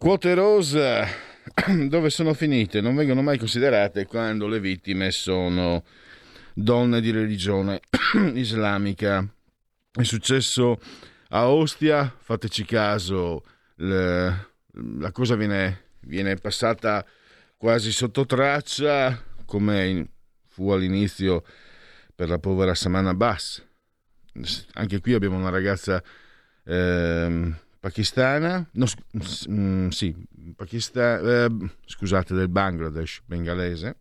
Quote rosa, dove sono finite? Non vengono mai considerate quando le vittime sono donne di religione islamica. È successo a Ostia, fateci caso, le, la cosa viene, viene, passata quasi sotto traccia, come fu all'inizio per la povera Samana Bass. Anche qui abbiamo una ragazza... Eh, pakistana, no, mm, sì, Pakistan, eh, scusate, del Bangladesh, bengalese,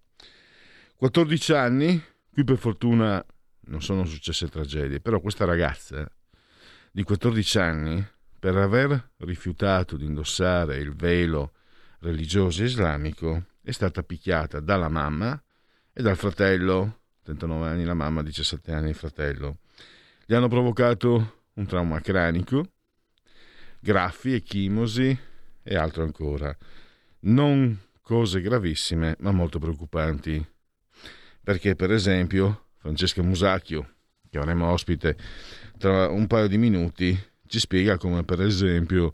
14 anni, qui per fortuna non sono successe tragedie, però questa ragazza di 14 anni, per aver rifiutato di indossare il velo religioso islamico, è stata picchiata dalla mamma e dal fratello, 39 anni la mamma, 17 anni il fratello. Gli hanno provocato un trauma cranico, graffi, echimosi e altro ancora. Non cose gravissime, ma molto preoccupanti. Perché, per esempio, Francesca Musacchio, che avremo ospite tra un paio di minuti, ci spiega come, per esempio,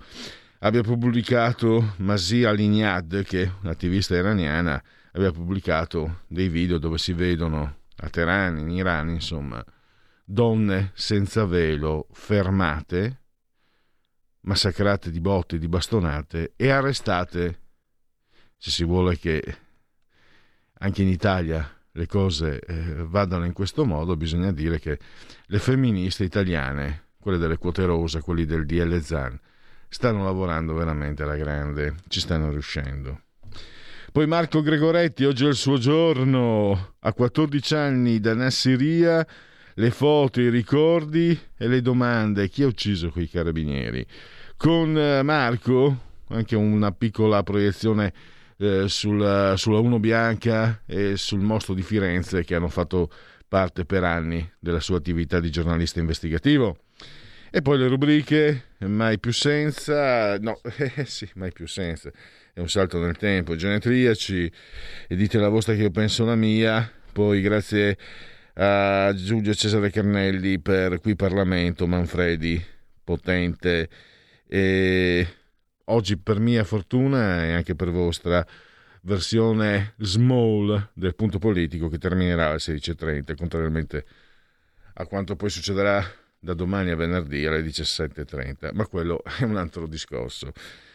abbia pubblicato Masia Lignad, che è un'attivista iraniana, aveva pubblicato dei video dove si vedono a Teheran, in Iran, insomma, donne senza velo fermate massacrate di botte, di bastonate e arrestate, se si vuole che anche in Italia le cose eh, vadano in questo modo, bisogna dire che le femministe italiane, quelle delle quote rosa, quelli del DL Zan, stanno lavorando veramente alla grande, ci stanno riuscendo. Poi Marco Gregoretti, oggi è il suo giorno, a 14 anni da Nassiria, le foto, i ricordi e le domande. Chi ha ucciso quei carabinieri? Con eh, Marco, anche una piccola proiezione eh, sul, sulla Uno Bianca e sul mostro di Firenze che hanno fatto parte per anni della sua attività di giornalista investigativo. E poi le rubriche, mai più senza, no, eh, sì, mai più senza, è un salto nel tempo, genetriaci, e dite la vostra che io penso la mia, poi grazie a Giulio Cesare Carnelli per qui Parlamento, Manfredi, potente, e oggi per mia fortuna e anche per vostra versione small del punto politico che terminerà alle 16.30, contrariamente a quanto poi succederà da domani a venerdì alle 17.30, ma quello è un altro discorso,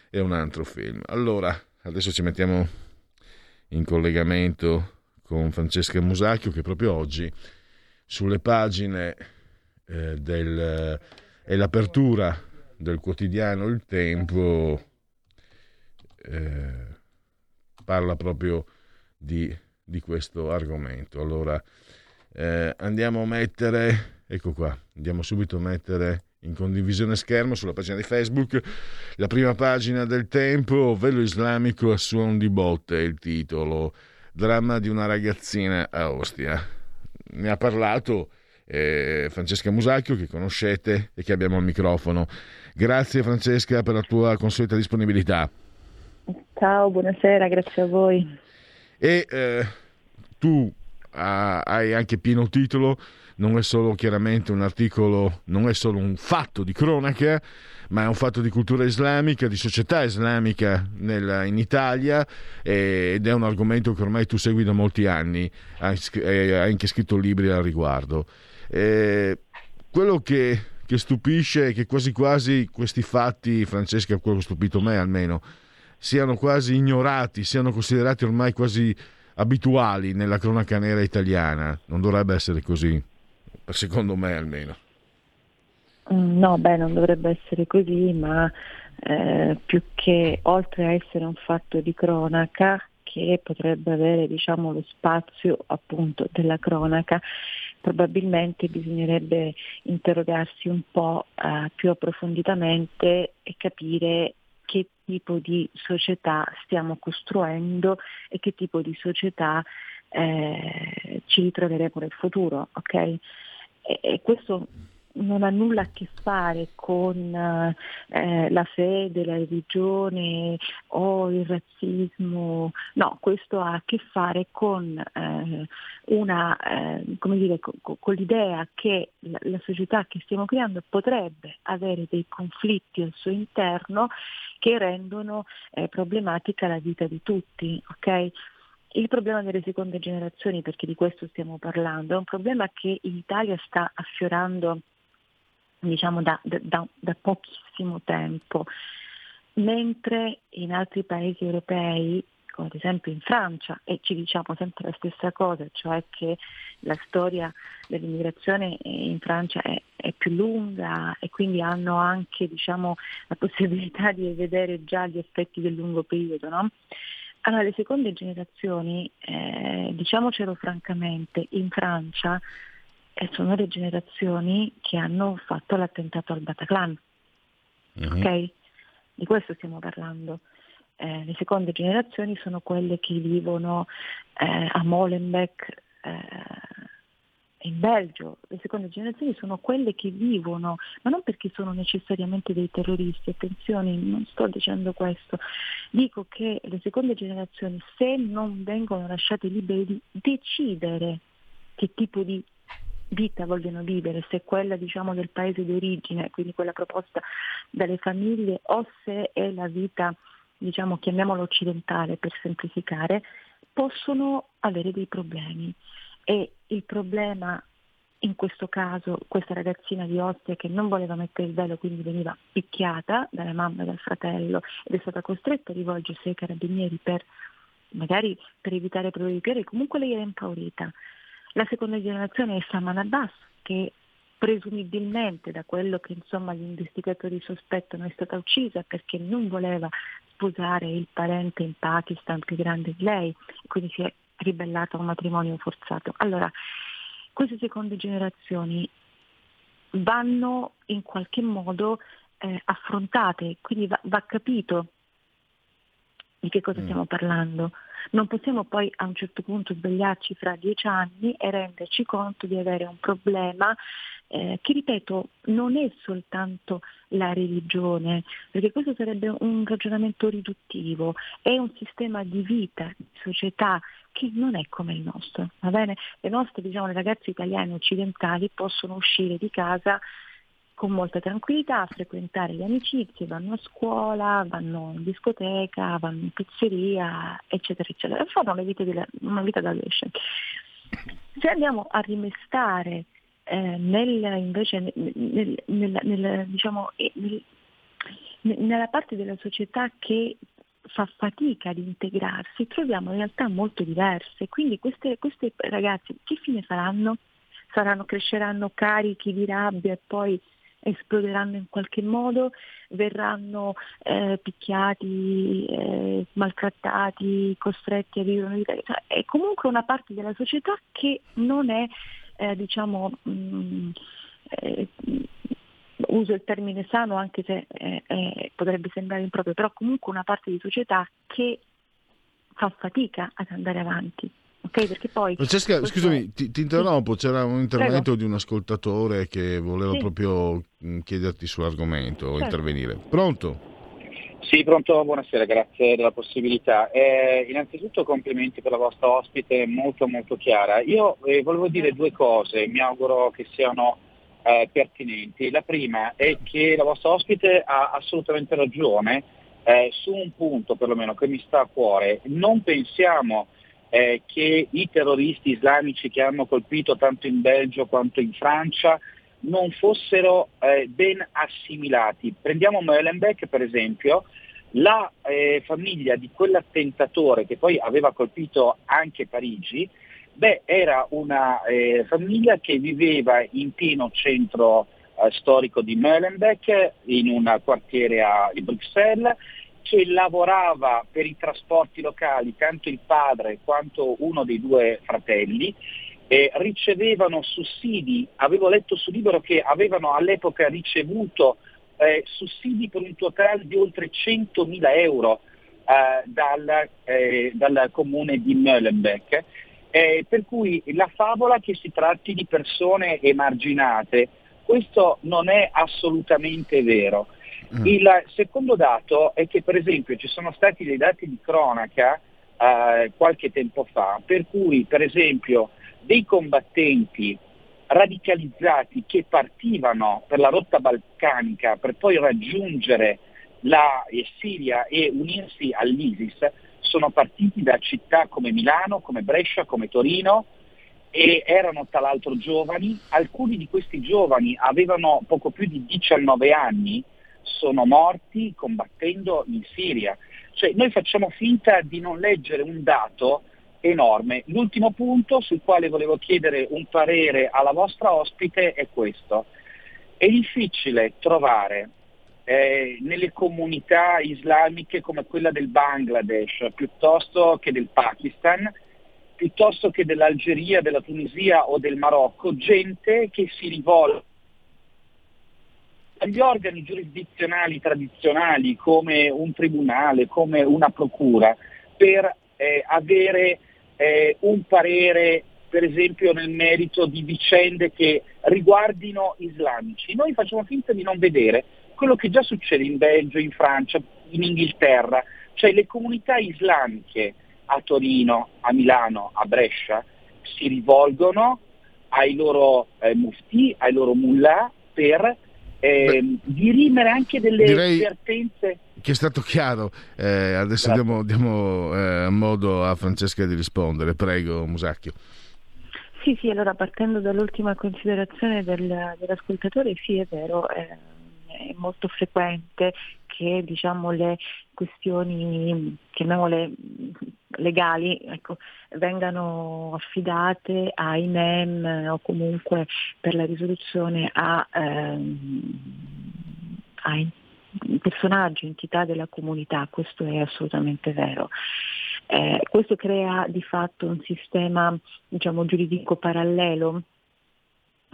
è un altro film. Allora, adesso ci mettiamo in collegamento con Francesca Musacchio che proprio oggi sulle pagine eh, del, è l'apertura del quotidiano Il Tempo eh, parla proprio di, di, questo argomento. Allora eh, andiamo a mettere, ecco qua, andiamo subito a mettere in condivisione schermo sulla pagina di Facebook la prima pagina del Tempo, Velo islamico a suon di botte, il titolo, dramma di una ragazzina a Ostia. Ne ha parlato eh, Francesca Musacchio che conoscete e che abbiamo al microfono. Grazie Francesca per la tua consueta disponibilità. Ciao, buonasera, grazie a voi. E eh, tu ah, hai anche pieno titolo, non è solo chiaramente un articolo, non è solo un fatto di cronaca, ma è un fatto di cultura islamica, di società islamica nel, in Italia ed è un argomento che ormai tu segui da molti anni, hai, hai anche scritto libri al riguardo. Eh, quello che, che, stupisce è che quasi quasi questi fatti, Francesca, quello che ha stupito me almeno, siano quasi ignorati, siano considerati ormai quasi abituali nella cronaca nera italiana. Non dovrebbe essere così, secondo me almeno. Mm, no, beh, non dovrebbe essere così, ma eh, più che oltre a essere un fatto di cronaca che potrebbe avere diciamo, lo spazio appunto della cronaca, probabilmente bisognerebbe interrogarsi un po' eh, più approfonditamente e capire che tipo di società stiamo costruendo e che tipo di società eh, ci ritroveremo nel futuro. Okay? E, questo non ha nulla a che fare con eh, la fede, la religione o il razzismo, no, questo ha a che fare con, eh, una, eh, dire, con, con l'idea che la, la, società che stiamo creando potrebbe avere dei conflitti al suo interno che rendono eh, problematica la vita di tutti. Okay? Il problema delle seconde generazioni, perché di questo stiamo parlando, è un problema che in Italia sta affiorando diciamo da, da, da pochissimo tempo, mentre in altri paesi europei come ad esempio in Francia, e ci diciamo sempre la stessa cosa, cioè che la storia dell'immigrazione in Francia è, è più lunga e quindi hanno anche diciamo, la possibilità di vedere già gli effetti del lungo periodo. No? Allora, le seconde generazioni, eh, diciamocelo francamente, in Francia e sono le generazioni che hanno fatto l'attentato al Bataclan. Uh-huh. Ok? Di questo stiamo parlando. Eh, le seconde generazioni sono quelle che vivono eh, a Molenbeek eh, in Belgio. Le seconde generazioni sono quelle che vivono, ma non perché sono necessariamente dei terroristi, attenzione, non sto dicendo questo. Dico che le seconde generazioni, se non vengono lasciate libere di decidere che tipo di vita vogliono vivere, se quella diciamo, del paese di origine, quindi quella proposta dalle famiglie, o se è la vita, diciamo, chiamiamola occidentale per semplificare, possono avere dei problemi. E il problema in questo caso questa ragazzina di Ostia che non voleva mettere il velo, quindi veniva picchiata dalle mamme e dal fratello ed è stata costretta a rivolgersi ai carabinieri per magari per evitare problemi di piede, comunque lei era impaurita. La seconda generazione è Saman Abbas, che presumibilmente da quello che insomma, gli investigatori sospettano è stata uccisa perché non voleva sposare il parente in Pakistan più grande di lei, quindi si è ribellata a un matrimonio forzato. Allora, queste seconde generazioni vanno in qualche modo eh, affrontate, quindi va, va capito di che cosa mm. stiamo parlando. Non possiamo poi a un certo punto svegliarci fra dieci anni e renderci conto di avere un problema eh, che, ripeto, non è soltanto la religione, perché questo sarebbe un ragionamento riduttivo, è un sistema di vita, di società che non è come il nostro. Va bene? Le nostre, diciamo, le ragazze italiane occidentali possono uscire di casa con molta tranquillità frequentare le amicizie, vanno a scuola, vanno in discoteca, vanno in pizzeria, eccetera, eccetera. Fanno una vita, della, una vita da adolescente. Se andiamo a rimestare eh, nel, invece nel, nel, diciamo, nella parte della società che fa fatica ad integrarsi, troviamo realtà molto diverse. Quindi queste, queste ragazze che fine faranno? Saranno, cresceranno carichi di rabbia e poi esploderanno in qualche modo, verranno eh, picchiati, eh, maltrattati, costretti a vivere una vita. Cioè, è comunque una parte della società che non è, eh, diciamo, mh, mm, eh, uso il termine sano anche se eh, potrebbe sembrare improprio, però comunque una parte di società che fa fatica ad andare avanti. Okay, perché poi Francesca, scusami, ti, ti, interrompo, c'era un intervento Prego. di un ascoltatore che voleva sì. proprio mm, chiederti sull'argomento o certo. intervenire. Pronto? Sì, pronto, buonasera, grazie della possibilità. Eh, innanzitutto complimenti per la vostra ospite, molto molto chiara. Io eh, volevo dire due cose, mi auguro che siano eh, pertinenti. La prima è che la vostra ospite ha assolutamente ragione eh, su un punto perlomeno che mi sta a cuore. Non pensiamo eh, che i terroristi islamici che hanno colpito tanto in Belgio quanto in Francia non fossero eh, ben assimilati. Prendiamo Molenbeek per esempio, La eh, famiglia di quell'attentatore che poi aveva colpito anche Parigi, beh, era una eh, famiglia che viveva in pieno centro eh, storico di Molenbeek, in un quartiere a, Bruxelles, che lavorava per i trasporti locali, tanto il padre quanto uno dei due fratelli, eh, ricevevano sussidi, avevo letto su libro che avevano all'epoca ricevuto eh, sussidi per un totale di oltre 100.000 euro eh, dal, eh, dal, comune di Molenbeek, eh, per cui la favola che si tratti di persone emarginate, questo non è assolutamente vero. Mm. Il secondo dato è che per esempio ci sono stati dei dati di cronaca eh, qualche tempo fa, per cui per esempio dei combattenti radicalizzati che partivano per la rotta balcanica per poi raggiungere la Siria e unirsi all'ISIS sono partiti da città come Milano, come Brescia, come Torino e erano tra l'altro giovani. Alcuni di questi giovani avevano poco più di 19 anni, sono morti combattendo in Siria. Cioè noi facciamo finta di non leggere un dato enorme. L'ultimo punto sul quale volevo chiedere un parere alla vostra ospite è questo. È difficile trovare eh, nelle comunità islamiche come quella del Bangladesh, piuttosto che del Pakistan, piuttosto che dell'Algeria, della Tunisia o del Marocco, gente che si rivolge agli organi giurisdizionali tradizionali come un tribunale, come una procura, per eh, avere eh, un parere per esempio nel merito di vicende che riguardino islamici. Noi facciamo finta di non vedere quello che già succede in Belgio, in Francia, in Inghilterra, cioè le comunità islamiche a Torino, a Milano, a Brescia si rivolgono ai loro eh, mufti, ai loro mullah per eh, dirimere anche delle direi... vertenze che è stato chiaro. Eh, adesso diamo, diamo eh, modo a Francesca di rispondere. Prego, Musacchio. Sì, sì, allora partendo dall'ultima considerazione del, dell'ascoltatore, sì, è vero, eh, è molto frequente che diciamo, le questioni, chiamiamole legali, ecco, vengano affidate ai NEM o comunque per la risoluzione a, ehm, a personaggio, entità della comunità, questo è assolutamente vero. Eh, questo crea di fatto un sistema diciamo, giuridico parallelo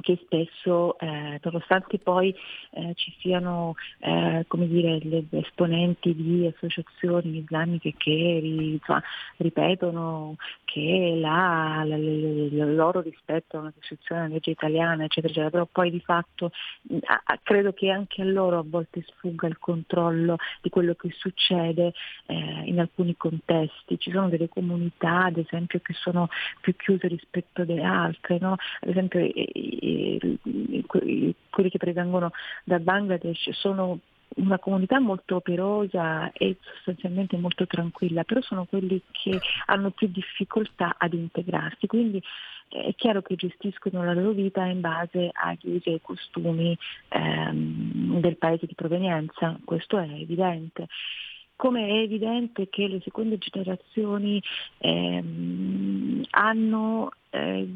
che spesso, eh, nonostante poi eh, ci siano eh, come dire, le esponenti di associazioni islamiche che insomma, ripetono che la, la, la, loro rispetto a una Costituzione, una legge italiana, eccetera, eccetera, però poi di fatto a, credo che anche a loro a volte sfugga il controllo di quello che succede eh, in alcuni contesti. Ci sono delle comunità, ad esempio, che sono più chiuse rispetto alle altre, no? ad esempio quelli che provengono dal Bangladesh sono una comunità molto operosa e sostanzialmente molto tranquilla, però sono quelli che hanno più difficoltà ad integrarsi, quindi è chiaro che gestiscono la loro vita in base agli usi e ai costumi ehm, del paese di provenienza, questo è evidente come è evidente che le seconde generazioni ehm, hanno eh,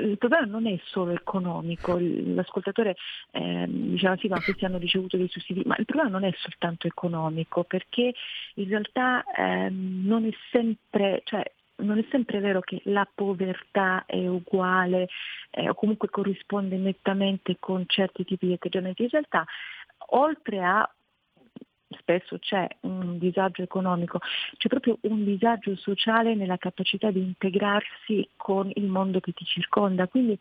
il problema non è solo economico, l'ascoltatore eh, diceva sì ma questi hanno ricevuto dei sussidi, ma il problema non è soltanto economico perché in realtà eh, non è sempre, cioè, non è sempre vero che la povertà è uguale eh, o comunque corrisponde nettamente con certi tipi di atteggiamenti. In realtà, oltre a spesso c'è un disagio economico, c'è proprio un disagio sociale nella capacità di integrarsi con il mondo che ti circonda. Quindi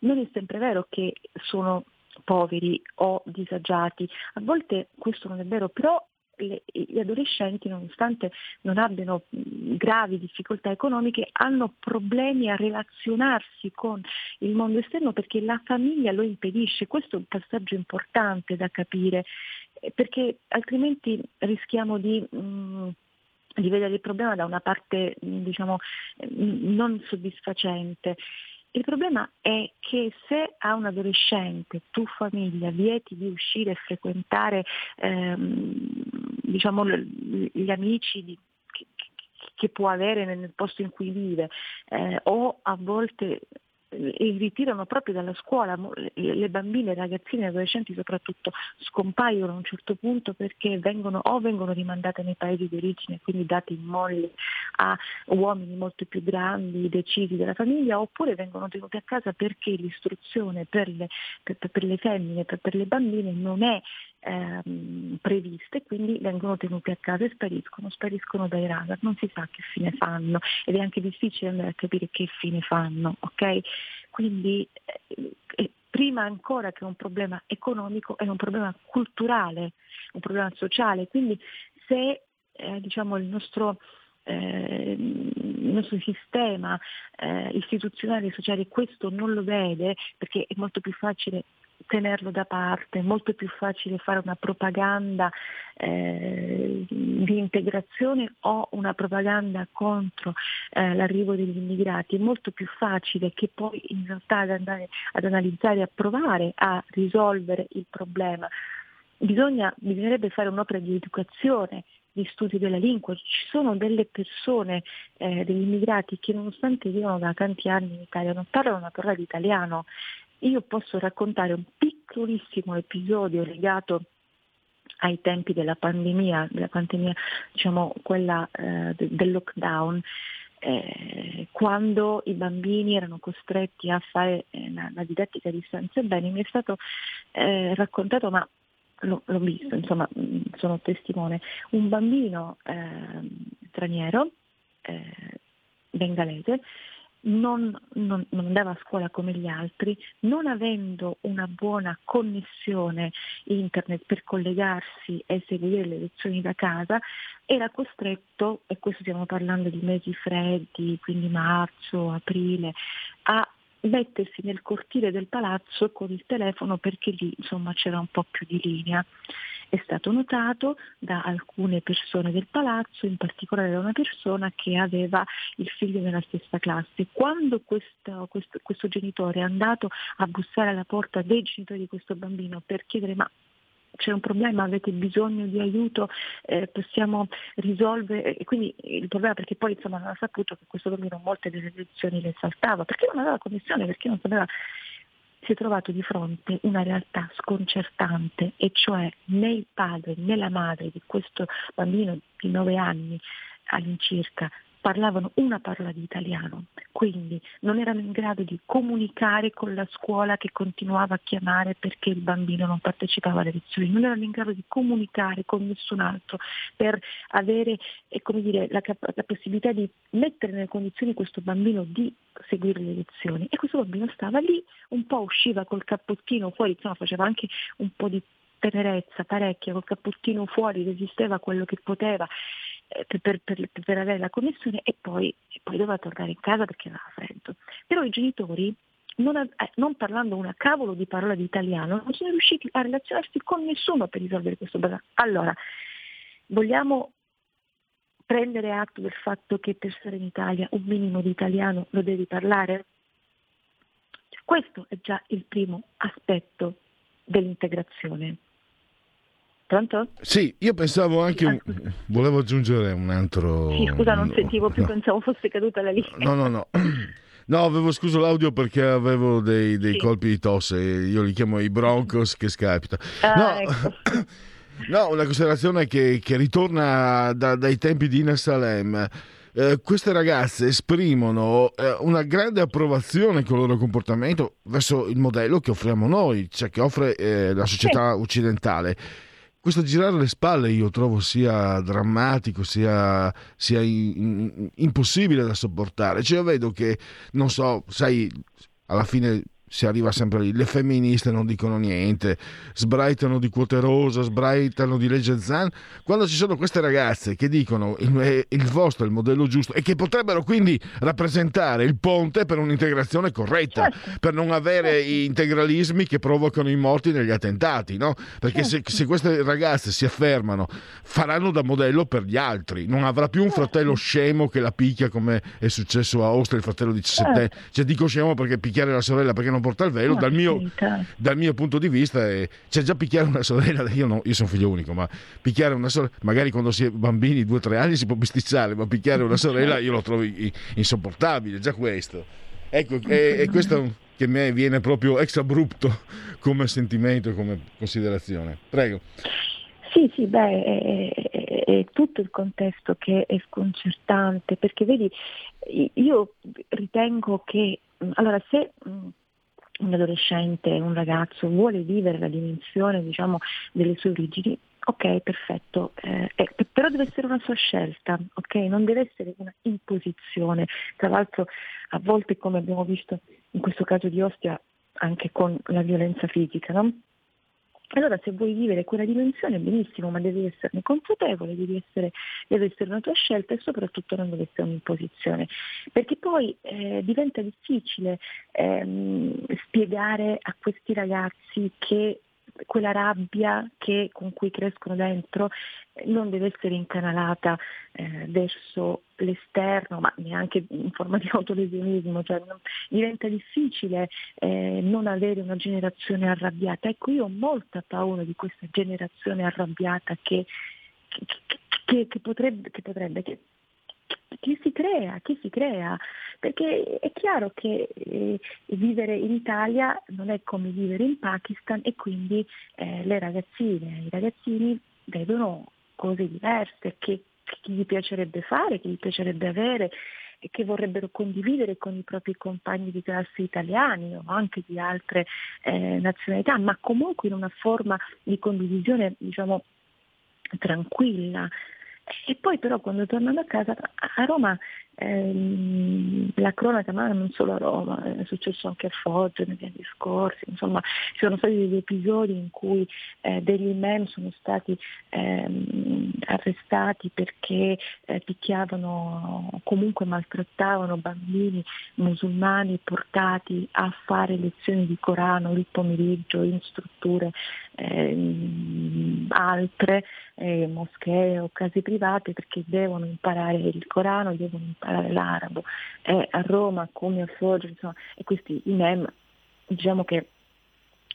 non è sempre vero che sono poveri o disagiati, a volte questo non è vero, però le, gli adolescenti, nonostante non abbiano gravi difficoltà economiche, hanno problemi a relazionarsi con il mondo esterno perché la famiglia lo impedisce. Questo è un passaggio importante da capire, eh, perché altrimenti rischiamo di... Mh, di vedere il problema da una parte diciamo, non soddisfacente. Il problema è che se a un adolescente, tu famiglia, vieti di uscire e frequentare ehm, diciamo, gli amici di, che, che, può avere nel posto in cui vive eh, o a volte li ritirano proprio dalla scuola, le bambine, ragazzine, le adolescenti soprattutto scompaiono a un certo punto perché vengono o vengono rimandate nei paesi di origine, quindi date in moglie a uomini molto più grandi, decisi della famiglia, oppure vengono tenuti a casa perché l'istruzione per le, per, per le femmine, per, per le bambine non è ehm, previste, quindi vengono tenuti a casa e spariscono, spariscono dai radar, non si sa che fine fanno ed è anche difficile andare a capire che fine fanno, ok? Quindi eh, prima ancora che un problema economico è un problema culturale, un problema sociale, quindi se eh, diciamo, il nostro eh, il nostro sistema eh, istituzionale e sociale questo non lo vede perché è molto più facile tenerlo da parte, è molto più facile fare una propaganda eh, di integrazione o una propaganda contro eh, l'arrivo degli immigrati, è molto più facile che poi in realtà ad andare ad analizzare e a provare a risolvere il problema. Bisogna, bisognerebbe fare un'opera di educazione di studio della lingua. Ci sono delle persone, eh, degli immigrati che nonostante vivono da tanti anni in Italia non parlano una parola di italiano io posso raccontare un piccolissimo episodio legato ai tempi della pandemia, della pandemia diciamo quella eh, del lockdown, eh, quando i bambini erano costretti a fare eh, la, la, didattica a distanza. Ebbene, mi è stato eh, raccontato, ma l'ho, l'ho, visto, insomma, mm, sono testimone, un bambino ehm, straniero, eh, bengalese, non, non, non, andava a scuola come gli altri, non avendo una buona connessione internet per collegarsi e seguire le lezioni da casa, era costretto, e questo stiamo parlando di mesi freddi, quindi marzo, aprile, a mettersi nel cortile del palazzo con il telefono perché lì insomma c'era un po' più di linea è stato notato da alcune persone del palazzo, in particolare da una persona che aveva il figlio nella stessa classe. Quando questo, questo, questo genitore è andato a bussare alla porta dei genitori di questo bambino per chiedere ma c'è un problema, avete bisogno di aiuto, eh, possiamo risolvere. E quindi il problema perché poi insomma non ha saputo che questo bambino molte delle lezioni le saltava, perché non aveva connessione, perché non sapeva si è trovato di fronte una realtà sconcertante e cioè né il padre né la madre di questo bambino di 9 anni all'incirca parlavano una parola di italiano, quindi non erano in grado di comunicare con la scuola che continuava a chiamare perché il bambino non partecipava alle lezioni, non erano in grado di comunicare con nessun altro per avere eh, dire, la, la possibilità di mettere nelle condizioni questo bambino di seguire le lezioni. E questo bambino stava lì, un po' usciva col cappottino fuori, insomma faceva anche un po' di tenerezza, parecchia, col cappottino fuori, resisteva a quello che poteva per, per, per, avere la connessione e poi, e poi, doveva tornare in casa perché aveva freddo. Però i genitori, non, eh, non, parlando una cavolo di parola di italiano, non sono riusciti a relazionarsi con nessuno per risolvere questo problema. Allora, vogliamo prendere atto del fatto che per stare in Italia un minimo di italiano lo devi parlare? Questo è già il primo aspetto dell'integrazione. Pronto? Sì, io pensavo anche, un... volevo aggiungere un altro... Sì, scusa, non sentivo più, no. pensavo fosse caduta la linea. No, no, no. No, avevo escluso l'audio perché avevo dei, dei sì. colpi di tosse, io li chiamo i broncos che scapita. Ah, no. Ecco. no, una considerazione che, che ritorna da, dai tempi di Ina Salem. Eh, queste ragazze esprimono eh, una grande approvazione con il loro comportamento verso il modello che offriamo noi, cioè che offre eh, la società sì. occidentale questo girare le spalle io trovo sia drammatico, sia, sia in, in, impossibile da sopportare. Cioè, io vedo che, non so, sai, alla fine si arriva sempre lì. Le femministe non dicono niente, sbraitano di quote rosa, sbraitano di legge Zan. Quando ci sono queste ragazze che dicono il, il vostro è il modello giusto e che potrebbero quindi rappresentare il ponte per un'integrazione corretta, certo. per non avere certo. integralismi che provocano i morti negli attentati, no? Perché certo. se, se, queste ragazze si affermano, faranno da modello per gli altri. Non avrà più un fratello scemo che la picchia come è successo a Ostra, il fratello 17. Certo. Cioè dico scemo perché picchiare la sorella perché non non porta il velo, dal mio, dal mio, punto di vista, è, cioè già picchiare una sorella, io, no, io sono figlio unico, ma picchiare una sorella, magari quando si è bambini, due o tre anni si può bisticciare, ma picchiare una sorella io lo trovo insopportabile, già questo. Ecco, è, è questo che mi viene proprio ex abrupto come sentimento e come considerazione. Prego. Sì, sì, beh, è, è, è, tutto il contesto che è sconcertante, perché vedi, io ritengo che, allora, se un adolescente, un ragazzo vuole vivere la dimensione diciamo, delle sue origini, ok, perfetto, eh, eh, però deve essere una sua scelta, ok? Non deve essere una imposizione. Tra l'altro a volte, come abbiamo visto in questo caso di Ostia, anche con la violenza fisica, no? Allora se vuoi vivere quella dimensione benissimo, ma devi esserne consapevole, devi essere, deve essere una tua scelta e soprattutto non deve essere un'imposizione. Perché poi eh, diventa difficile ehm, spiegare a questi ragazzi che quella rabbia che, con cui crescono dentro non deve essere incanalata eh, verso l'esterno, ma neanche in forma di autolesionismo, cioè non, diventa difficile eh, non avere una generazione arrabbiata. Ecco, io ho molta paura di questa generazione arrabbiata che, che, che, che potrebbe, che, potrebbe che, si crea, che si crea, perché è chiaro che eh, vivere in Italia non è come vivere in Pakistan e quindi eh, le ragazzine, i ragazzini vedono cose diverse che, che gli piacerebbe fare, che gli piacerebbe avere e che vorrebbero condividere con i propri compagni di classe italiani o anche di altre eh, nazionalità, ma comunque in una forma di condivisione diciamo tranquilla, e poi però quando tornano a casa, a Roma ehm, la cronaca, ma non solo a Roma, è successo anche a Foggia negli anni scorsi, insomma ci sono stati degli episodi in cui eh, degli imam sono stati ehm, arrestati perché eh, picchiavano, comunque maltrattavano bambini musulmani portati a fare lezioni di Corano il pomeriggio in strutture ehm, altre, eh, moschee o case private perché devono imparare il Corano, devono imparare l'arabo, è a Roma come a Foggia, insomma, e questi imam diciamo che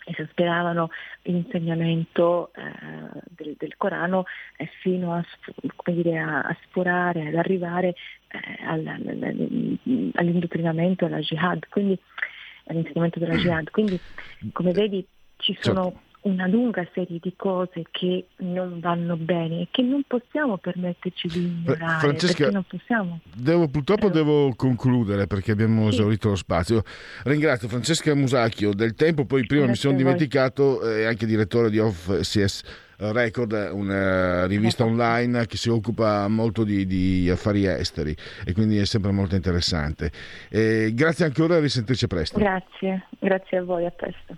esasperavano l'insegnamento eh, del, del, Corano eh, fino a, dire, a, a, sforare, ad arrivare eh, all'indottrinamento, alla jihad, quindi all'insegnamento della jihad. Quindi come vedi ci sono certo una lunga serie di cose che non vanno bene e che non possiamo permetterci di ignorare. Francesca, devo, purtroppo Però... devo concludere perché abbiamo sì. esaurito lo spazio. Ringrazio Francesca Musacchio del Tempo, poi prima Grazie mi sono dimenticato, è eh, anche direttore di Off CS Record, una rivista online che si occupa molto di, di affari esteri e quindi è sempre molto interessante. E grazie ancora e risentirci presto. Grazie, grazie a voi, a presto.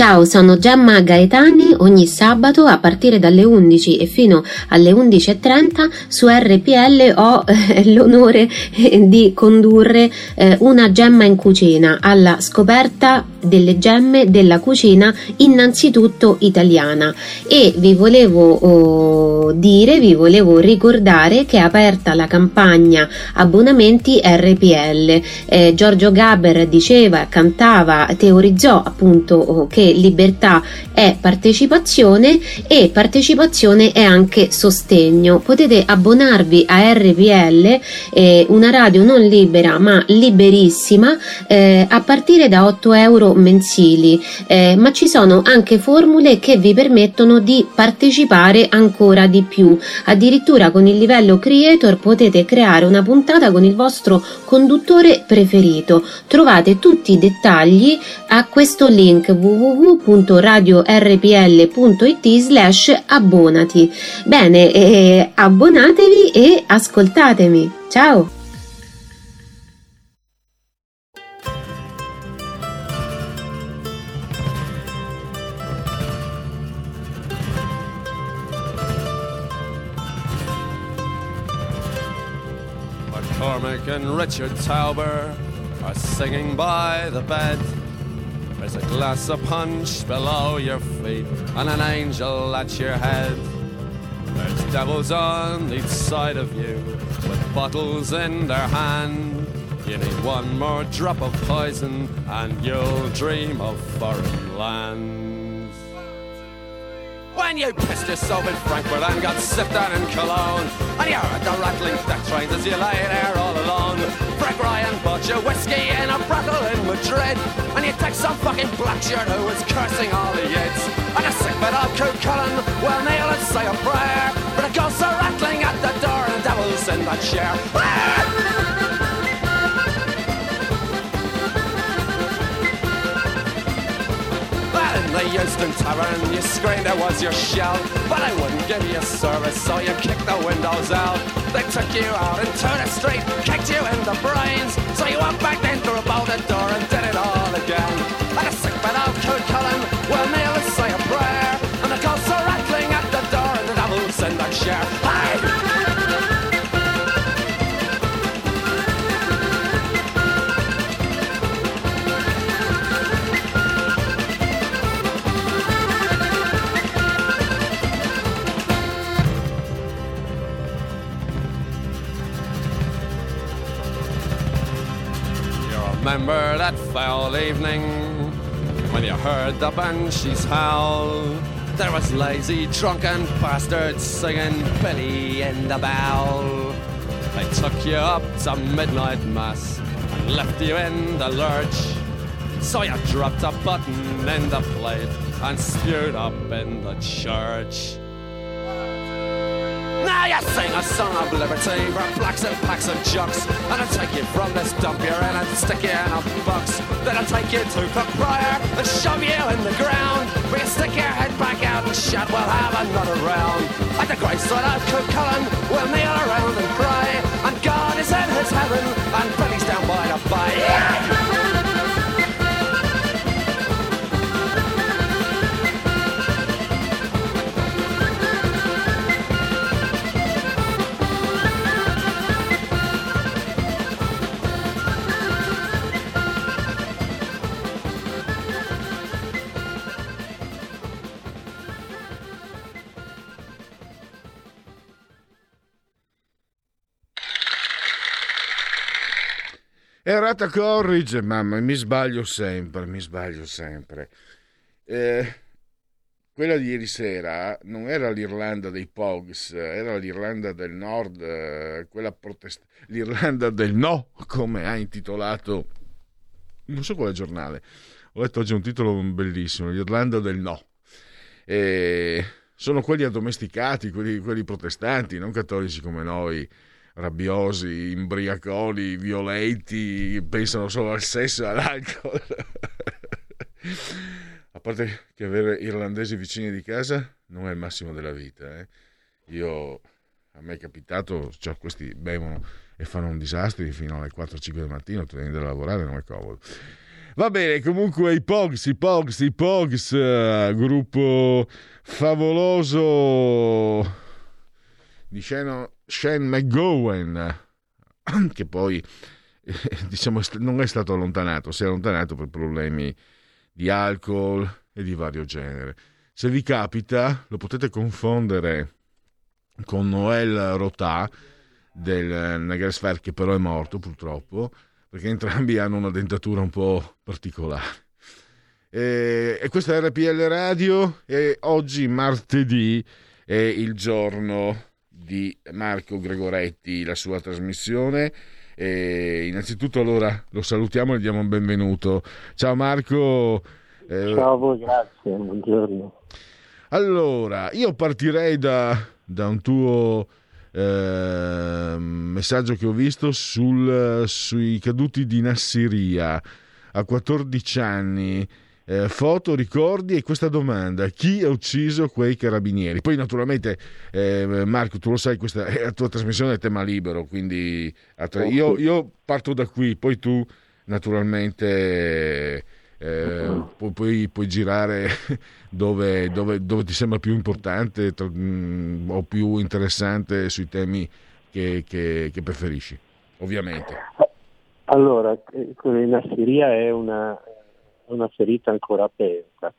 Ciao, sono Gemma Gaetani. Ogni sabato a partire dalle 11 e fino alle 11.30 su RPL ho eh, l'onore eh, di condurre eh, una gemma in cucina alla scoperta delle gemme della cucina innanzitutto italiana e vi volevo oh, dire, vi volevo ricordare che è aperta la campagna abbonamenti RPL. Eh, Giorgio Gaber diceva, cantava, teorizzò appunto oh, che libertà è partecipazione e partecipazione è anche sostegno. Potete abbonarvi a RPL, eh, una radio non libera ma liberissima, eh, a partire da 8 euro mensili, eh, ma ci sono anche formule che vi permettono di partecipare ancora di più. Addirittura con il livello creator potete creare una puntata con il vostro conduttore preferito. Trovate tutti i dettagli a questo link www.radiorpl.it slash abbonati. Bene, eh, abbonatevi e ascoltatemi. Ciao! And Richard Tauber are singing by the bed. There's a glass of punch below your feet and an angel at your head. There's devils on each side of you with bottles in their hand. You need one more drop of poison and you'll dream of foreign lands. When you pissed yourself in Frankfurt and got sipped down in Cologne And you heard the rattling death trains as you lay there all alone Frank Ryan bought whiskey in a brothel in Madrid. And you take some fucking black shirt who was cursing all the yids And a sick bit of Coot Cullen will kneel and say a prayer. But the ghosts are rattling at the door and the devil's in that chair. Ah! In the Euston Tavern, you screamed it was your shell, but I wouldn't give you service, so you kicked the windows out. They took you out into the street, kicked you in the brains, so you went back in through about the door and did it foul evening when you heard the banshees howl. There was lazy, drunken bastards singing Billy in the Bowl. They took you up to midnight mass and left you in the lurch. So you dropped a button in the plate and spewed up in the church. Now you sing a song of liberty for blacks and packs of jocks. And I'll take you from this dump you're in and stick you in a box. Then I'll take you to the prior and shove you in the ground. Where you stick your head back out and shout, we'll have another round. At the great side of Cullen, we'll kneel around and cry. And God is in his heaven, and Billy's down by the bay. Yeah! Errata Corrige, mamma, mi sbaglio sempre, mi sbaglio sempre. Eh, quella di ieri sera non era l'Irlanda dei Pogs, era l'Irlanda del Nord, eh, quella protest- l'Irlanda del No, come ha intitolato, non so quale giornale, ho letto oggi un titolo bellissimo, l'Irlanda del No. Eh, sono quelli addomesticati, quelli, quelli protestanti, non cattolici come noi rabbiosi, imbriaconi, violenti, pensano solo al sesso e all'alcol. A parte che avere irlandesi vicini di casa non è il massimo della vita. Eh. Io, a me è capitato, cioè questi bevono e fanno un disastro fino alle 4-5 del mattino, tu devi andare a lavorare, non è comodo. Va bene, comunque i Pogs, i Pogs, i Pogs, eh, gruppo favoloso di Shane, Shane McGowan, che poi diciamo non è stato allontanato, si è allontanato per problemi di alcol e di vario genere. Se vi capita, lo potete confondere con Noel Rotà del Negersfer, che però è morto purtroppo, perché entrambi hanno una dentatura un po' particolare. E, e questa è RPL Radio e oggi martedì è il giorno di Marco Gregoretti, la sua trasmissione. E innanzitutto allora lo salutiamo e gli diamo un benvenuto. Ciao Marco. Eh, Ciao a voi, grazie, buongiorno. Allora, io partirei da, da un tuo eh, messaggio che ho visto sul, sui caduti di Nassiria a 14 anni eh, foto, ricordi e questa domanda: chi ha ucciso quei carabinieri? Poi, naturalmente, eh, Marco, tu lo sai, questa è la tua trasmissione è tema libero, quindi io, io parto da qui, poi tu, naturalmente. Eh, pu- puoi, puoi, girare dove, dove, dove, ti sembra più importante tra, mh, mm, o più interessante sui temi che, che, che preferisci, ovviamente. Allora, eh, in Assiria è una, una ferita ancora aperta.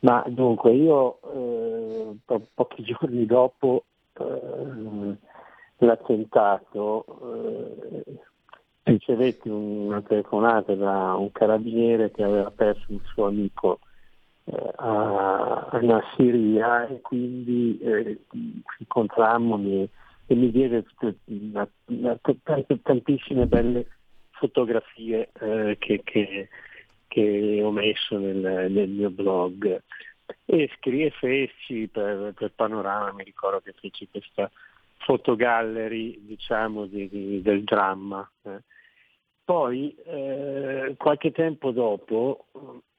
Ma dunque io eh, po- pochi giorni dopo eh, l'attentato eh, ricevetti una telefonata da un carabiniere che aveva perso il suo amico eh, a, a Nassiria e quindi eh, incontrammo e, mi diede tantissime belle fotografie eh, che, che che ho messo nel, nel mio blog e scrive feci per, per, Panorama, mi ricordo che feci questa fotogallery diciamo di, di, del dramma. Eh. Poi eh, qualche tempo dopo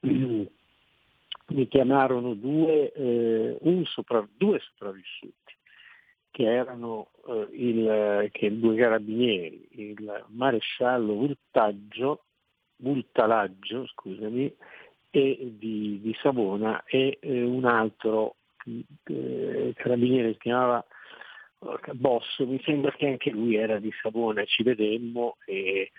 mi chiamarono due, eh, sopra, due sopravvissuti che erano eh, il, che due carabinieri, il maresciallo Urtaggio Bultalaggio, scusami, e di, di Savona e eh, un altro eh, carabiniere si chiamava Boss, mi sembra che anche lui era di Savona, ci vedemmo e,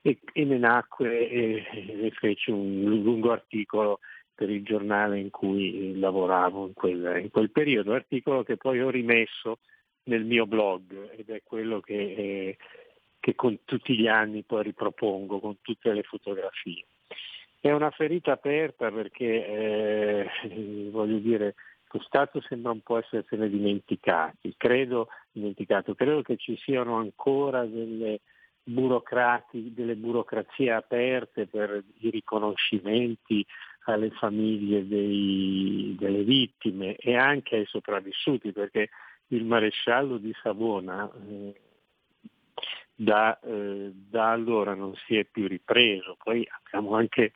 e, e ne nacque e, e fece un lungo articolo per il giornale in cui lavoravo in quel, in quel periodo, articolo che poi ho rimesso nel mio blog ed è quello che eh, che con tutti gli anni poi ripropongo con tutte le fotografie. È una ferita aperta perché, eh, voglio dire, lo Stato sembra un po' essersene dimenticati, credo, dimenticato. credo che ci siano ancora delle, delle burocrazie aperte per i riconoscimenti alle famiglie dei, delle vittime e anche ai sopravvissuti, perché il maresciallo di Savona eh, da, eh, da, allora non si è più ripreso. Poi abbiamo anche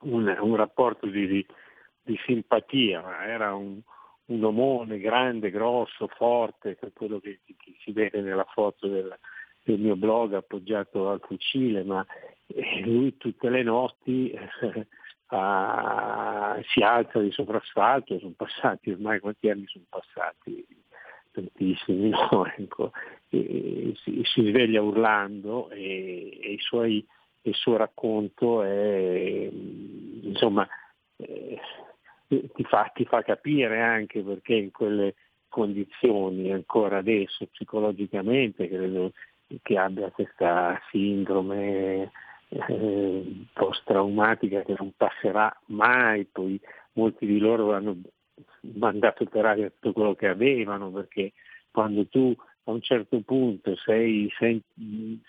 un, un rapporto di, di, di, simpatia, era un, un, omone grande, grosso, forte, è quello che, che, si vede nella foto del, del, mio blog appoggiato al fucile, ma eh, lui tutte le notti eh, a, si alza di soprasfalto, sono passati ormai quanti anni sono passati? Tantissimi, no? ecco, si, si, sveglia urlando e, e suoi, il suo racconto è, insomma, eh, ti, fa, ti, fa, capire anche perché in quelle condizioni ancora adesso psicologicamente credo che abbia questa sindrome eh, post-traumatica che non passerà mai, poi molti di loro hanno mandato per aria tutto quello che avevano, perché quando tu a un certo punto sei, sei,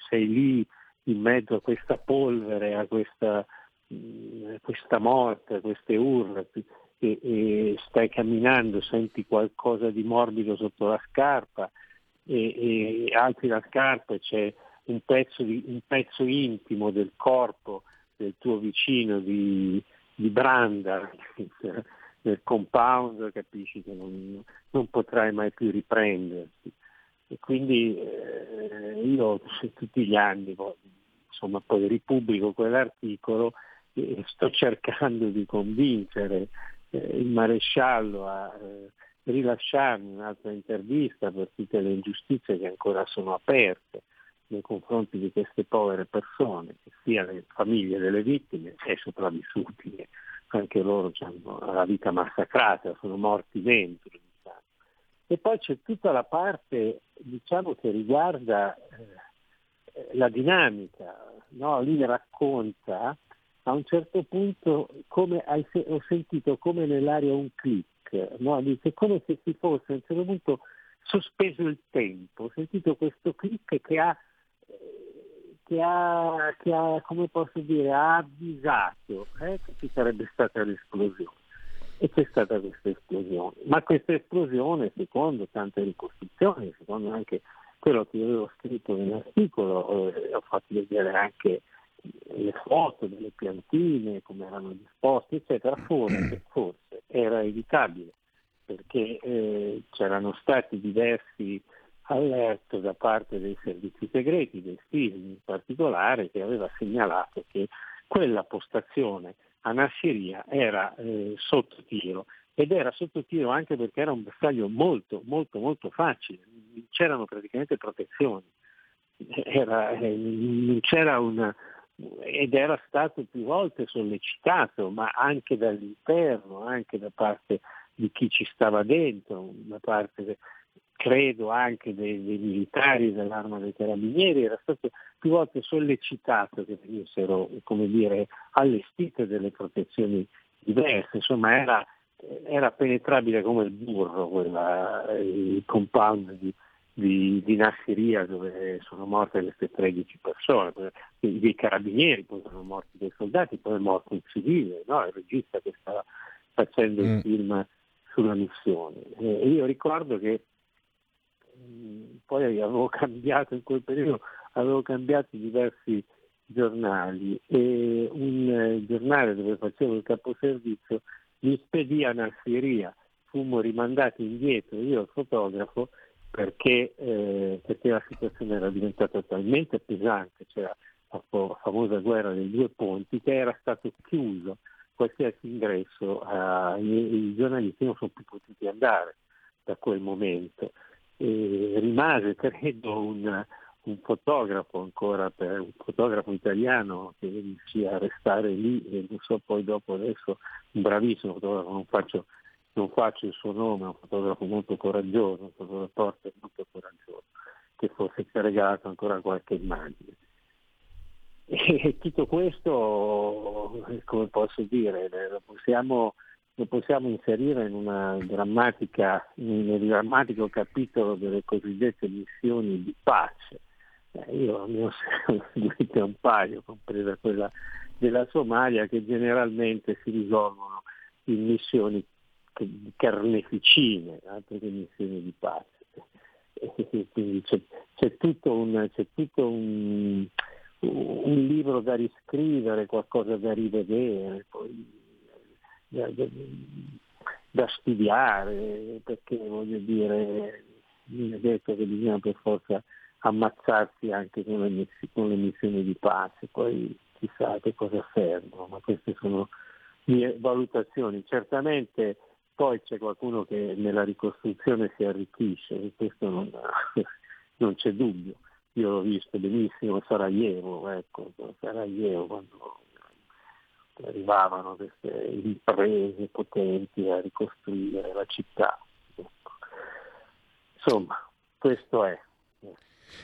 sei lì in mezzo a questa polvere, a questa, a questa morte, a queste urla, e, e, stai camminando, senti qualcosa di morbido sotto la scarpa e, e alzi la scarpa e c'è un pezzo, di, un pezzo intimo del corpo del tuo vicino di, di branda nel compound capisci che non, non potrai mai più riprenderti. E quindi eh, io tutti gli anni insomma poi ripubblico quell'articolo e sto cercando di convincere eh, il maresciallo a eh, rilasciarmi un'altra intervista per tutte le ingiustizie che ancora sono aperte nei confronti di queste povere persone, sia le famiglie delle vittime e sopravvissuti, che anche loro hanno la vita massacrata, sono morti dentro. Diciamo. E poi c'è tutta la parte diciamo, che riguarda eh, la dinamica, no? lì racconta a un certo punto come hai, ho sentito come nell'aria un click, no? dice come se si fosse a un certo punto sospeso il tempo, ho sentito questo click che ha, che ha, che ha come posso dire, ha avvisato eh, che ci sarebbe stata l'esplosione. E c'è stata questa esplosione. Ma questa esplosione, secondo tante ricostruzioni, secondo anche quello che io avevo scritto nell'articolo, eh, ho fatto vedere anche le foto delle piantine, come erano disposte, eccetera, forse, forse era evitabile, perché eh, c'erano stati diversi allert da parte dei servizi segreti, dei film in particolare, che aveva segnalato che quella postazione a Nassiria era eh, sotto tiro ed era sotto tiro anche perché era un bersaglio molto, molto, molto facile, c'erano praticamente protezioni, era, eh, c'era una, ed era stato più volte sollecitato, ma anche dall'interno, anche da parte di chi ci stava dentro, da parte credo anche dei, dei militari dell'arma dei carabinieri, era stato più volte sollecitato che venissero, come dire, allestite delle protezioni diverse, insomma era, era penetrabile come il burro quella, il compound di, di, di Nassiria dove sono morte queste 13 persone, dei carabinieri, poi sono morti dei soldati, poi è morto un civile, no? il regista che stava facendo mm. il film sulla missione. E io ricordo che poi avevo cambiato in quel periodo, avevo cambiato diversi giornali e un eh, giornale dove facevo il caposervizio mi spedì a Nassiria, fummo rimandati indietro, io il fotografo, perché, eh, perché, la situazione era diventata talmente pesante, c'era la famosa guerra dei due ponti, che era stato chiuso qualsiasi ingresso, eh, i, i, giornalisti non sono più potuti andare da quel momento. E rimase, credo, un, un fotografo ancora, per, un fotografo italiano che riuscì a restare lì e non so poi dopo adesso un bravissimo fotografo, non faccio non faccio il suo nome, un fotografo molto coraggioso, un fotografo molto coraggioso, che forse ha regalato ancora qualche immagine. E tutto questo, come posso dire, lo possiamo, lo possiamo inserire in una drammatica, nel drammatico capitolo delle cosiddette missioni di pace. Eh, io ne ho seguite un paio, compresa quella della Somalia, che generalmente si risolvono in missioni carneficine, altre che missioni di pace. Quindi c'è, c'è, tutto, un, c'è tutto un, un, libro da riscrivere, qualcosa da rivedere, poi, da, da, da, studiare, perché voglio dire, mi è detto che bisogna per forza ammazzarsi anche con le, con le missioni di pace, poi chissà che cosa servono, ma queste sono mie valutazioni. Certamente poi c'è qualcuno che nella ricostruzione si arricchisce, e questo non, non c'è dubbio. Io l'ho visto benissimo a Sarajevo, ecco, Sarajevo quando arrivavano queste imprese potenti a ricostruire la città. Ecco. Insomma, questo è.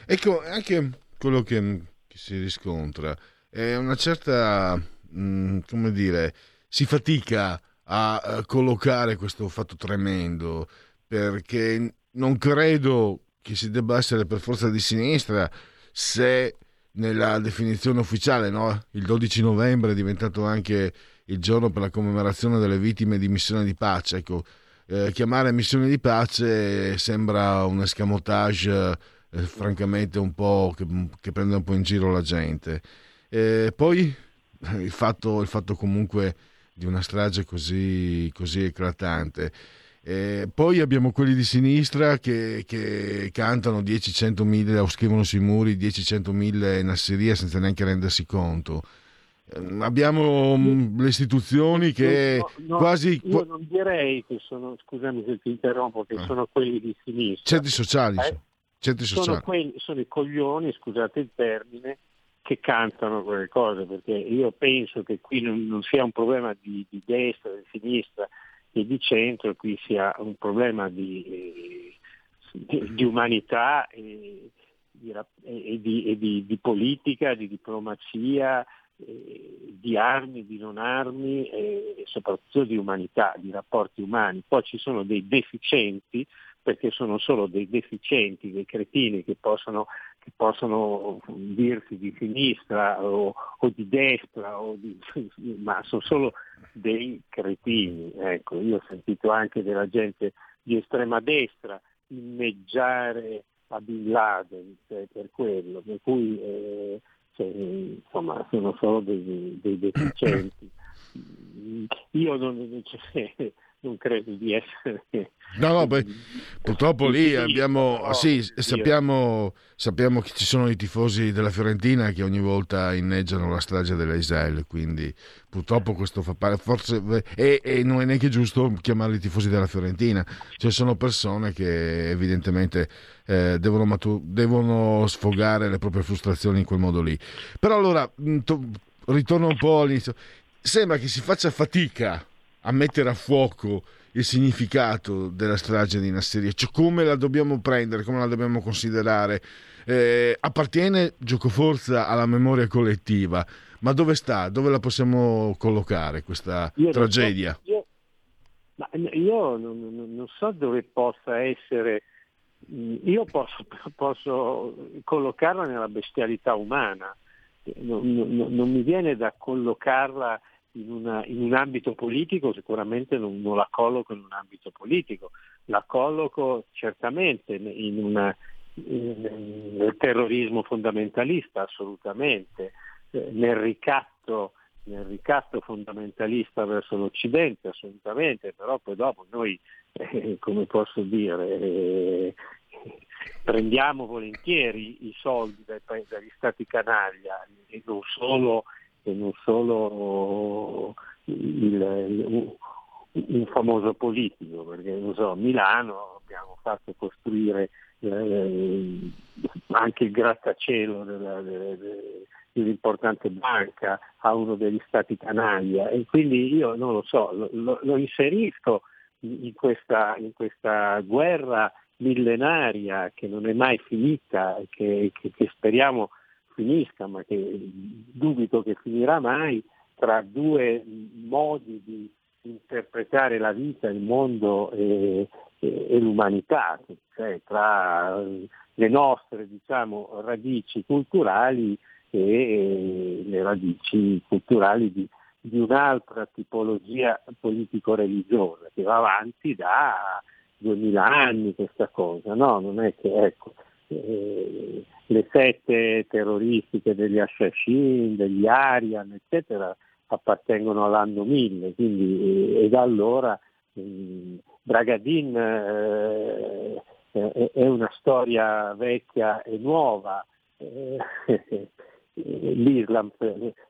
Ecco, anche quello che, che si riscontra è una certa, mh, mm, come dire, si fatica a collocare questo fatto tremendo, perché non credo che si debba essere per forza di sinistra se nella definizione ufficiale, no? il 12 novembre è diventato anche il giorno per la commemorazione delle vittime di missione di pace. Ecco, eh, chiamare missione di pace sembra un escamotage eh, francamente un po' che, che, prende un po' in giro la gente. Eh, poi il fatto, il fatto comunque di una strage così, così eclatante. Eh, poi abbiamo quelli di sinistra che, che cantano 10-100 mila o scrivono sui muri 10-100 mila in Assiria senza neanche rendersi conto. Eh, abbiamo mh, le istituzioni che No, no, quasi... Io non direi che sono, scusami se ti interrompo, che Ah. sono quelli di sinistra. Centri sociali. Eh? Centri sono, sociali. quelli, sono i coglioni, scusate il termine, che cantano quelle cose, perché io penso che qui non, non sia un problema di, di destra, di sinistra e di centro, qui sia un problema di, di- umanità e, di, e di- e di- politica, di diplomazia, di armi, di non armi e soprattutto di umanità, di rapporti umani. Poi ci sono dei deficienti, perché sono solo dei deficienti, dei cretini che possono, possono dirsi di sinistra o, o di destra, o di- ma sono solo dei cretini. Ecco, io ho sentito anche della gente di estrema destra inneggiare a Bin Laden cioè, per quello, per cui eh, cioè, insomma sono solo dei, dei deficienti. Io non, cioè, non credo di essere No, no, beh, purtroppo lì abbiamo, però, ah, sì, sappiamo, sappiamo che ci sono i tifosi della Fiorentina che ogni volta inneggiano la strage dell'Israele, quindi purtroppo questo fa parte, forse, e, e non è neanche giusto chiamarli tifosi della Fiorentina, cioè sono persone che evidentemente eh, devono, matu- devono sfogare le proprie frustrazioni in quel modo lì. Però allora, to- ritorno un po' all'inizio, sembra che si faccia fatica a mettere a fuoco il significato della strage di Nasseria, cioè come la dobbiamo prendere, come la dobbiamo considerare. Eh, appartiene giocoforza alla memoria collettiva, ma dove sta? Dove la possiamo collocare questa Io non so- tragedia? io, ma io non, non- so dove possa essere, mh, io posso, posso collocarla nella bestialità umana, non, non- non mi viene da collocarla in, una- in un ambito politico, sicuramente non, non la colloco in un ambito politico, la colloco certamente in una- nel terrorismo fondamentalista, assolutamente, eh, nel ricatto nel ricatto fondamentalista verso l'Occidente, assolutamente, però poi dopo noi, eh, come posso dire, eh, prendiamo volentieri i soldi dai pa- dagli stati canaglia e non solo, e non solo il- un famoso politico, perché non so, a Milano abbiamo fatto costruire eh, anche il grattacielo della- della- de- dell'importante banca a uno degli stati canaglia e quindi io non lo so, lo- lo inserisco in questa, in questa guerra millenaria che non è mai finita e che, che- che speriamo finisca, ma che dubito che finirà mai, tra due modi di interpretare la vita, il mondo e, e- e l'umanità, cioè tra le nostre diciamo, radici culturali e le radici culturali di, di un'altra tipologia politico-religiosa che va avanti da 2000 anni questa cosa, no? Non è che ecco, eh, le sette terroristiche degli Ashashin, degli Arian, eccetera, appartengono all'anno 1000, quindi eh, e da allora mm, Bragadin eh, è, una storia vecchia e nuova, eh, l'Islam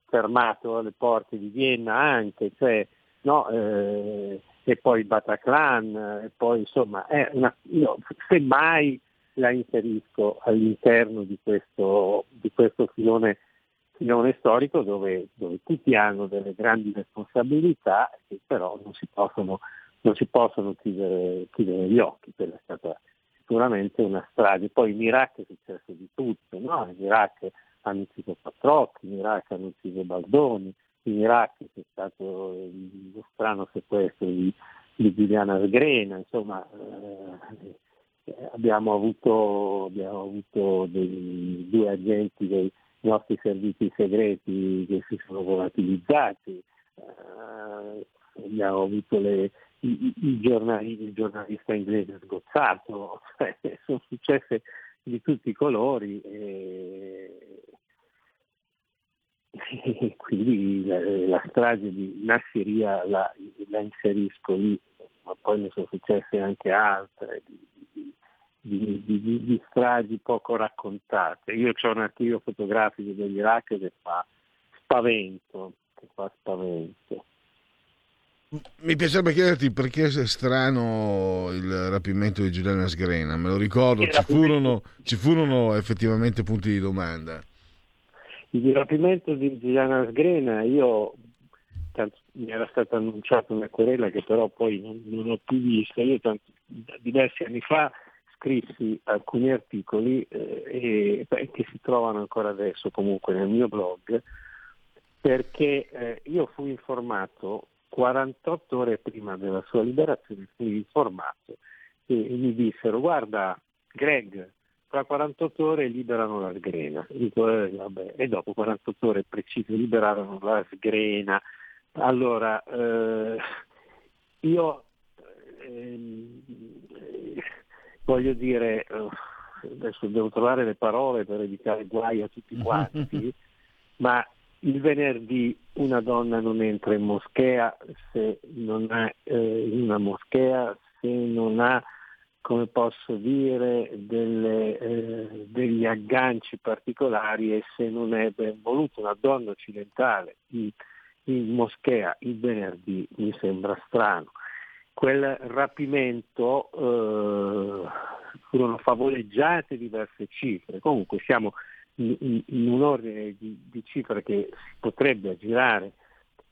fermato alle porte di Vienna anche, cioè, no, eh, e poi il Bataclan, e poi insomma, è una, io semmai la inserisco all'interno di questo, di questo filone, filone storico dove, dove tutti hanno delle grandi responsabilità che però non si possono, non si possono chiudere, chiudere gli occhi, quella è stata sicuramente una strage. Poi in Iraq è successo di tutto, no? in Iraq hanno ucciso Patrocchi, in Iraq hanno ucciso Baldoni, in Iraq c'è stato lo strano sequestro di, di Giuliana Sgrena, insomma eh, abbiamo avuto, abbiamo avuto dei, due agenti dei nostri servizi segreti che si sono volatilizzati, eh, abbiamo avuto le, i, i- giornali- il giornalista inglese sgozzato, cioè, sono successe di tutti i colori e quindi la, la strage di Nasseria la, la inserisco lì, ma poi ne sono successe anche altre, di, di, di, di stragi poco raccontate. Io ho un archivio fotografico dell'Iraq che fa spavento, che fa spavento. Mi piacerebbe chiederti perché è strano il rapimento di Giuliana Sgrena, me lo ricordo, ci furono, ci furono, effettivamente punti di domanda. Il rapimento di Giuliana Sgrena, io tanto, mi era stata annunciata una querela che però poi non, non ho più visto, io tanto, diversi anni fa scrissi alcuni articoli eh, e, che si trovano ancora adesso comunque nel mio blog perché eh, io fui informato 48 ore prima della sua liberazione, fui informato e, e mi dissero guarda Greg, tra 48 ore liberano la sgrena. Dico, eh, vabbè. E dopo 48 ore precise liberarono la sgrena. Allora, eh, io eh, voglio dire, eh, adesso devo trovare le parole per evitare guai a tutti quanti, ma il venerdì una donna non entra in moschea se non è eh, in una moschea se non ha come posso dire delle, eh, degli agganci particolari e se non è ben voluto una donna occidentale in, in moschea il venerdì mi sembra strano quel rapimento eh, furono favoleggiate diverse cifre. Comunque siamo in, in un ordine di, di, cifre che si potrebbe aggirare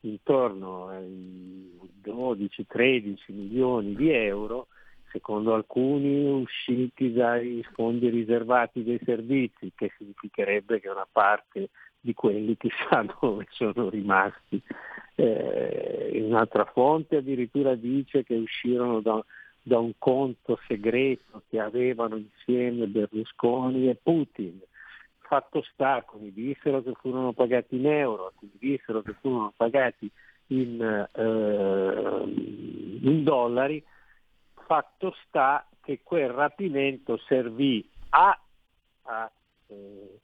intorno ai 12-13 milioni di euro, secondo alcuni usciti dai fondi riservati dei servizi, che significherebbe che una parte di quelli chissà dove sono rimasti. Eh, un'altra fonte addirittura dice che uscirono da, da un conto segreto che avevano insieme Berlusconi e Putin fatto sta, mi dissero che furono pagati in euro, mi dissero che furono pagati in, eh, in dollari, fatto sta che quel rapimento servì a, a eh,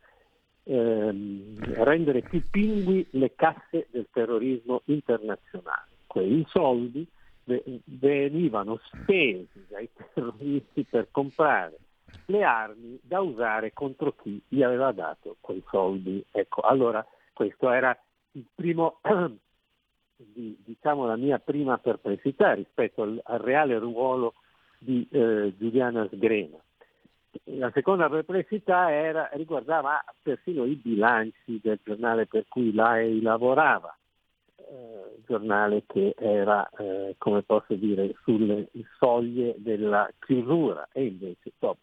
ehm, rendere più pingui le casse del terrorismo internazionale. Quei soldi venivano spesi dai terroristi per comprare le armi da usare contro chi gli aveva dato quei soldi. Ecco, allora questo era il primo, diciamo la mia prima perplessità rispetto al, al reale ruolo di eh, Giuliana Sgrena. La seconda perplessità era, riguardava persino i bilanci del giornale per cui lei lavorava eh, giornale che era, eh, come posso dire, sulle soglie della chiusura e invece dopo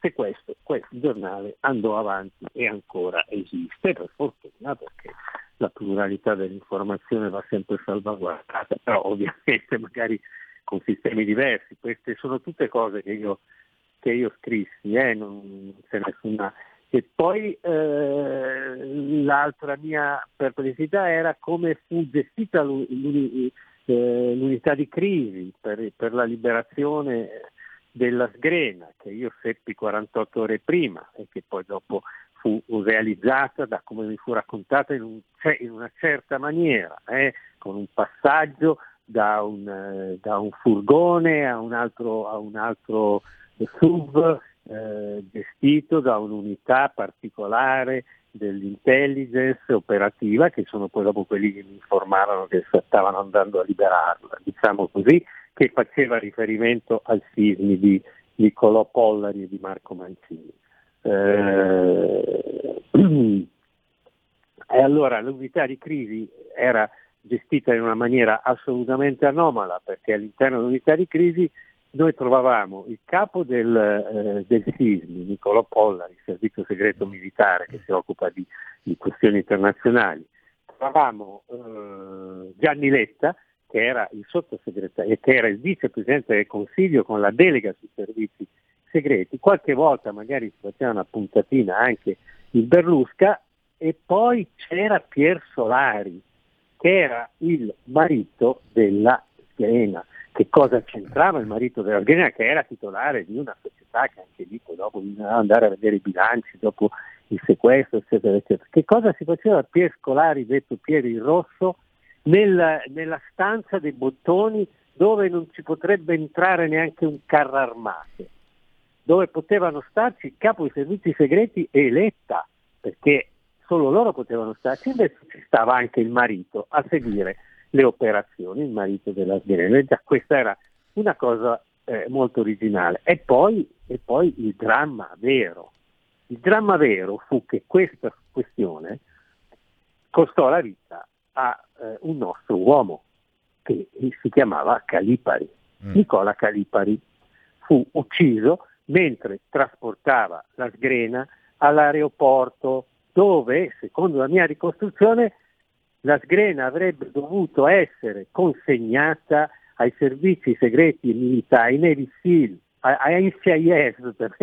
se questo, questo giornale andò avanti e ancora esiste, per fortuna, perché la pluralità dell'informazione va sempre salvaguardata, però ovviamente magari con sistemi diversi. Queste sono tutte cose che io, che io scrissi, eh, non c'è nessuna e poi eh, l'altra mia perplessità era come fu gestita eh, l'unità di crisi per, per, la liberazione della sgrena, che io seppi 48 ore prima e che poi dopo fu realizzata da come mi fu raccontata in, un, in una certa maniera, eh, con un passaggio da un, eh, da un, furgone a un altro, a un altro SUV eh, gestito da un'unità particolare dell'intelligence operativa che sono poi dopo quelli che mi informarono che stavano andando a liberarla, diciamo così, che faceva riferimento al sismi di Niccolò Pollari e di Marco Mancini. Eh, e allora l'unità di crisi era gestita in una maniera assolutamente anomala perché all'interno dell'unità di crisi noi trovavamo il capo del, eh, del SISMI, Niccolò Pollari, il servizio segreto militare che si occupa di, di questioni internazionali, trovavamo eh, Gianni Letta, che era il sottosegretario, che era il vicepresidente del Consiglio con la delega sui servizi segreti, qualche volta magari si faceva una puntatina anche il Berlusca. E poi c'era Pier Solari, che era il marito della Serena che cosa c'entrava il marito della Grenina che era titolare di una società che anche lì poi dopo bisognava andare a vedere i bilanci dopo il sequestro eccetera eccetera. Che cosa si faceva Pier Scolari detto Pieri Rosso nel, nella stanza dei bottoni dove non ci potrebbe entrare neanche un carro armato, dove potevano starci il capo dei servizi segreti e Letta, perché solo loro potevano starci, invece ci stava anche il marito a seguire le operazioni, il marito della sgrena. Già questa era una cosa eh, molto originale. E poi, e poi il dramma vero. Il dramma vero fu che questa questione costò la vita a eh, un nostro uomo che si chiamava Calipari. Mm. Nicola Calipari fu ucciso mentre trasportava la sgrena all'aeroporto dove, secondo la mia ricostruzione, la sgrena avrebbe dovuto essere consegnata ai servizi segreti militari, ai Navy SEAL, ai NCIS per,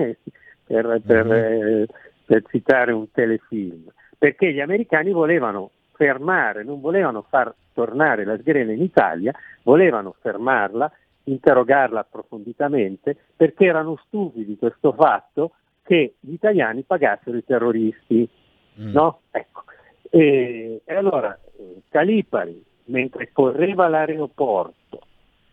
per, per, mm-hmm. per citare un telefilm, perché gli americani volevano fermare, non volevano far tornare la sgrena in Italia, volevano fermarla, interrogarla approfonditamente, perché erano stufi di questo fatto che gli italiani pagassero i terroristi. Mm. No? Ecco. E, e, allora Calipari, mentre correva all'aeroporto,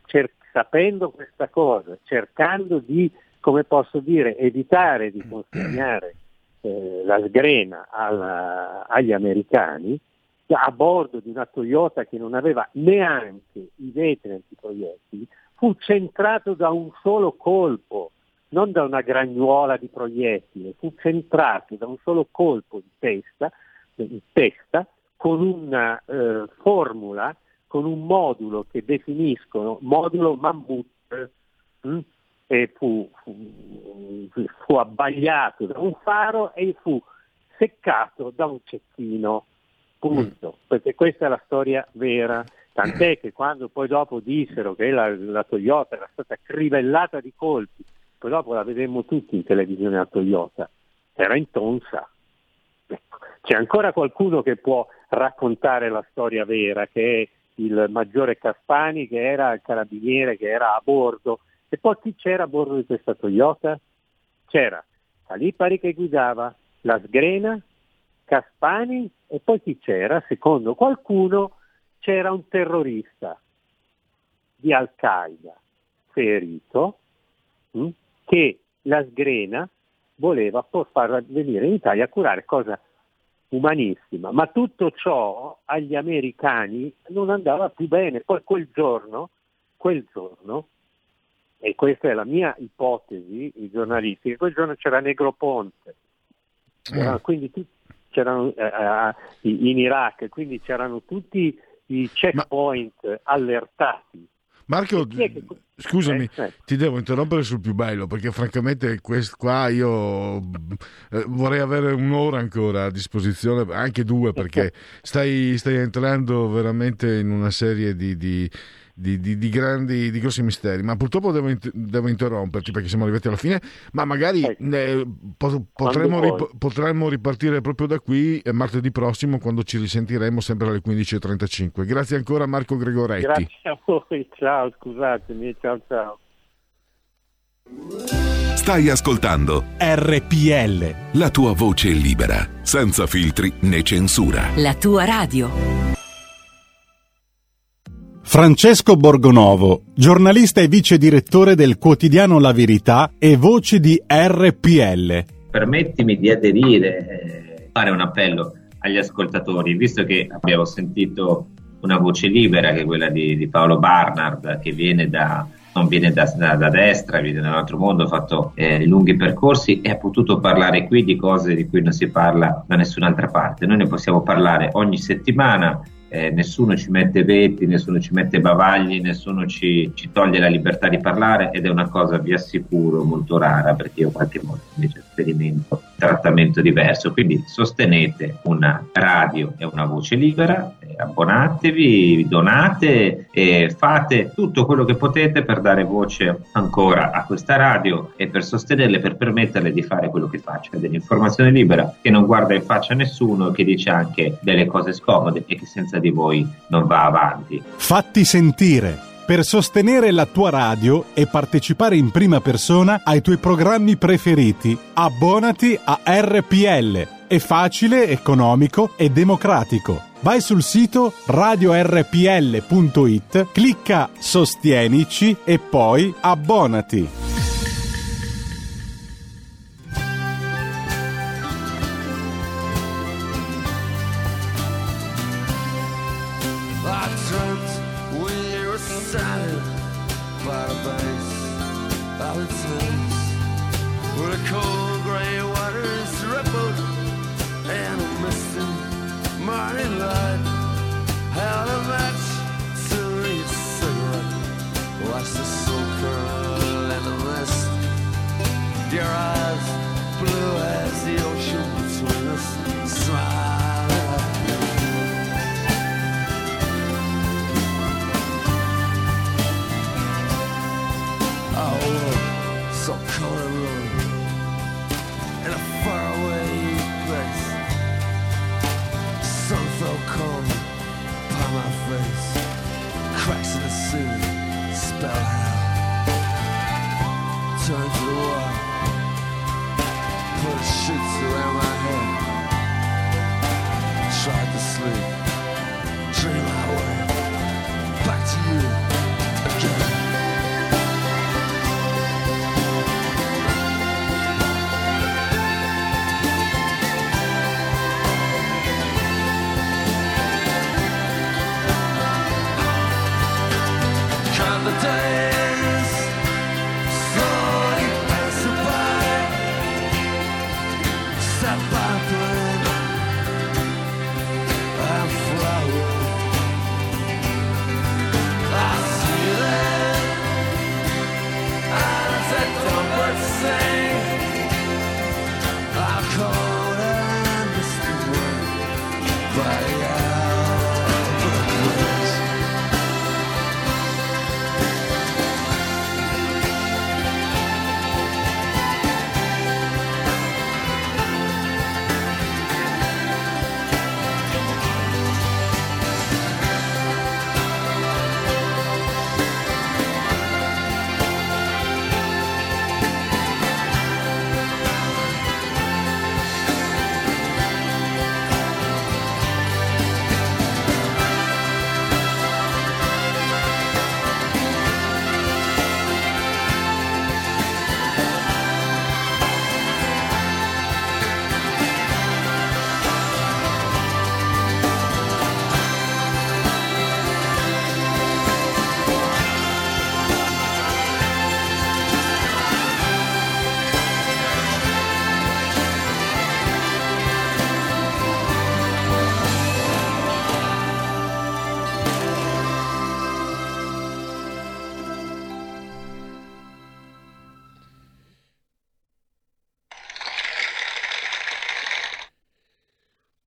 cer- sapendo questa cosa, cercando di, come posso dire, evitare di consegnare eh, la sgrena alla, agli americani, a bordo di una Toyota che non aveva neanche i vetri antiproiettili, fu centrato da un solo colpo, non da una gragnuola di proiettile, fu centrato da un solo colpo di testa, testa con una eh, formula, con un modulo che definiscono modulo mammut, mh? Hm? e fu, fu, fu abbagliato da un faro e fu seccato da un cecchino punto, mm. perché questa è la storia vera. Tant'è che quando poi dopo dissero che la, la, Toyota era stata crivellata di colpi, poi dopo la vedemmo tutti in televisione la Toyota, era in tonsa. C'è ancora qualcuno che può raccontare la storia vera, che è il maggiore Caspani, che era il carabiniere, che era a bordo. E poi chi c'era a bordo di questa Toyota? C'era Calipari che guidava, la Sgrena Caspani e poi chi c'era? Secondo qualcuno c'era un terrorista di Al-Qaeda ferito hm, che la sgrena voleva far venire in Italia a curare, cosa umanissima. Ma tutto ciò agli americani non andava più bene. Poi quel giorno, quel giorno, e questa è la mia ipotesi i giornalisti, quel giorno c'era Negroponte, mm. quindi tutti c'erano eh, eh in Iraq, quindi c'erano tutti i checkpoint Ma... allertati. Marco, che... scusami, eh, eh. ti devo interrompere sul più bello perché francamente quest, qua io eh, vorrei avere un'ora ancora a disposizione, anche due perché stai, stai entrando veramente in una serie di, di di, di, di, grandi, di grossi misteri. Ma purtroppo devo, devo, interromperti perché siamo arrivati alla fine. Ma magari eh, potremmo, rip- potremmo, ripartire proprio da qui eh, martedì prossimo quando ci risentiremo sempre alle 15.35. Grazie ancora Marco Gregoretti. Grazie a voi, ciao, scusatemi, ciao ciao. Stai ascoltando RPL. La tua voce libera, senza filtri né censura. La tua radio. Francesco Borgonovo, giornalista e vice direttore del quotidiano La Verità e voce di RPL. Permettimi di aderire, eh, fare un appello agli ascoltatori, visto che abbiamo sentito una voce libera che è quella di, di Paolo Barnard, che viene da, non viene da, da, da, destra, viene da un altro mondo, ha fatto eh, lunghi percorsi e ha potuto parlare qui di cose di cui non si parla da nessun'altra parte. Noi ne possiamo parlare ogni settimana eh, nessuno ci mette veti, nessuno ci mette bavagli, nessuno ci, ci, toglie la libertà di parlare ed è una cosa, vi assicuro, molto rara perché io qualche volta invece sperimento trattamento diverso. Quindi sostenete una radio e una voce libera, eh, abbonatevi, donate e fate tutto quello che potete per dare voce ancora a questa radio e per sostenerle, per permetterle di fare quello che fa, cioè dell'informazione libera che non guarda in faccia a nessuno, che dice anche delle cose scomode e che senza di voi non va avanti. Fatti sentire. Per sostenere la tua radio e partecipare in prima persona ai tuoi programmi preferiti, abbonati a RPL. È facile, economico e democratico Vai sul sito radiorpl.it, clicca Sostienici e poi abbonati.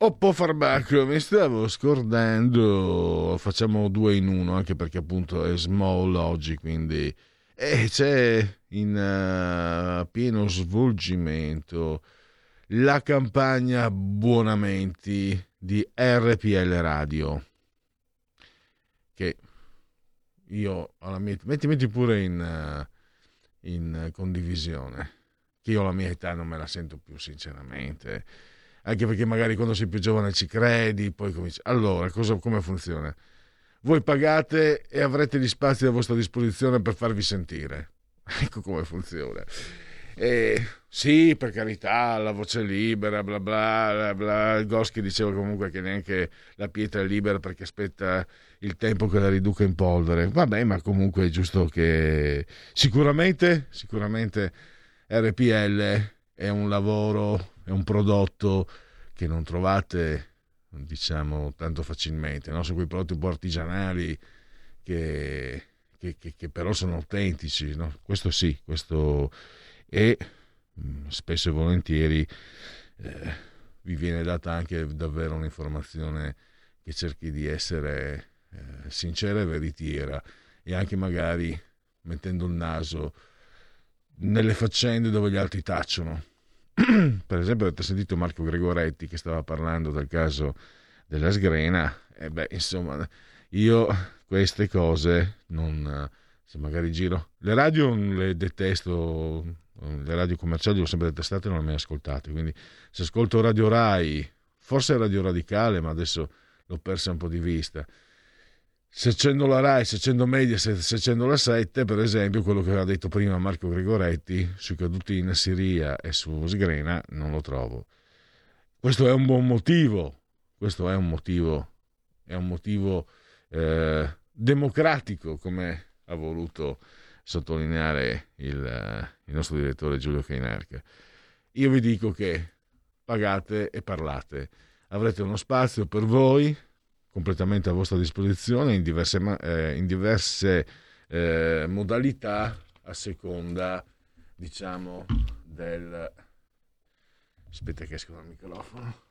Oppo Farbacco, mi stavo scordando, facciamo due in uno, anche perché appunto è small logic, quindi e c'è in eh, pieno svolgimento la campagna Buonamenti di RPL Radio, che io alla mia metti, metti pure in, eh, in condivisione, che io alla mia età non me la sento più sinceramente anche perché magari quando sei più giovane ci credi, poi cominci. Allora, cosa, come funziona? Voi pagate e avrete gli spazi a vostra disposizione per farvi sentire. Ecco come funziona. E, sì, per carità, la voce libera, bla bla bla bla. Goschi diceva comunque che neanche la pietra è libera perché aspetta il tempo che la riduca in polvere. Vabbè, ma comunque è giusto che sicuramente, sicuramente RPL è un lavoro, è un prodotto che non trovate, diciamo, tanto facilmente, no? Sono quei prodotti un po' artigianali che, che, che, che però sono autentici, no? Questo sì, questo e mh, spesso e volentieri eh, vi viene data anche davvero un'informazione che cerchi di essere eh, sincera e veritiera e anche magari mettendo il naso nelle faccende dove gli altri tacciono. per esempio, avete sentito Marco Gregoretti che stava parlando del caso della sgrena. E beh, insomma, io queste cose non. Se magari giro. Le radio le detesto, le radio commerciali le ho sempre detestate e non le ho mai ascoltate. Quindi se ascolto Radio Rai, forse Radio Radicale, ma adesso l'ho persa un po' di vista. Se accendo la RAI, se accendo Media, se, se accendo la 7, per esempio, quello che aveva detto prima Marco Gregoretti sui caduti in Siria e su Sgrena, non lo trovo. Questo è un buon motivo, questo è un motivo, è un motivo eh, democratico, come ha voluto sottolineare il, il nostro direttore Giulio Cainarca. Io vi dico che pagate e parlate. Avrete uno spazio per voi completamente a vostra disposizione in diverse, eh, in diverse eh, modalità a seconda, diciamo, del... Aspetta che esco dal microfono.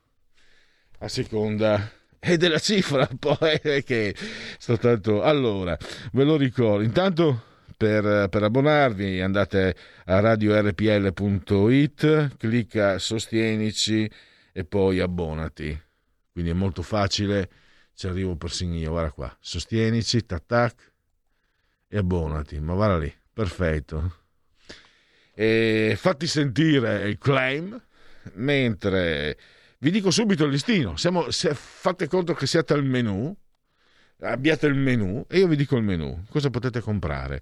A seconda e della cifra poi che soltanto allora ve lo ricordo intanto per, per, abbonarvi andate a radiorpl.it clicca sostienici e poi abbonati quindi è molto facile ci arrivo persino io guarda qua sostienici tac tac e abbonati ma guarda lì perfetto e fatti sentire il claim mentre vi dico subito il listino Siamo, se fate conto che siate al menu abbiate il menu e io vi dico il menu, cosa potete comprare.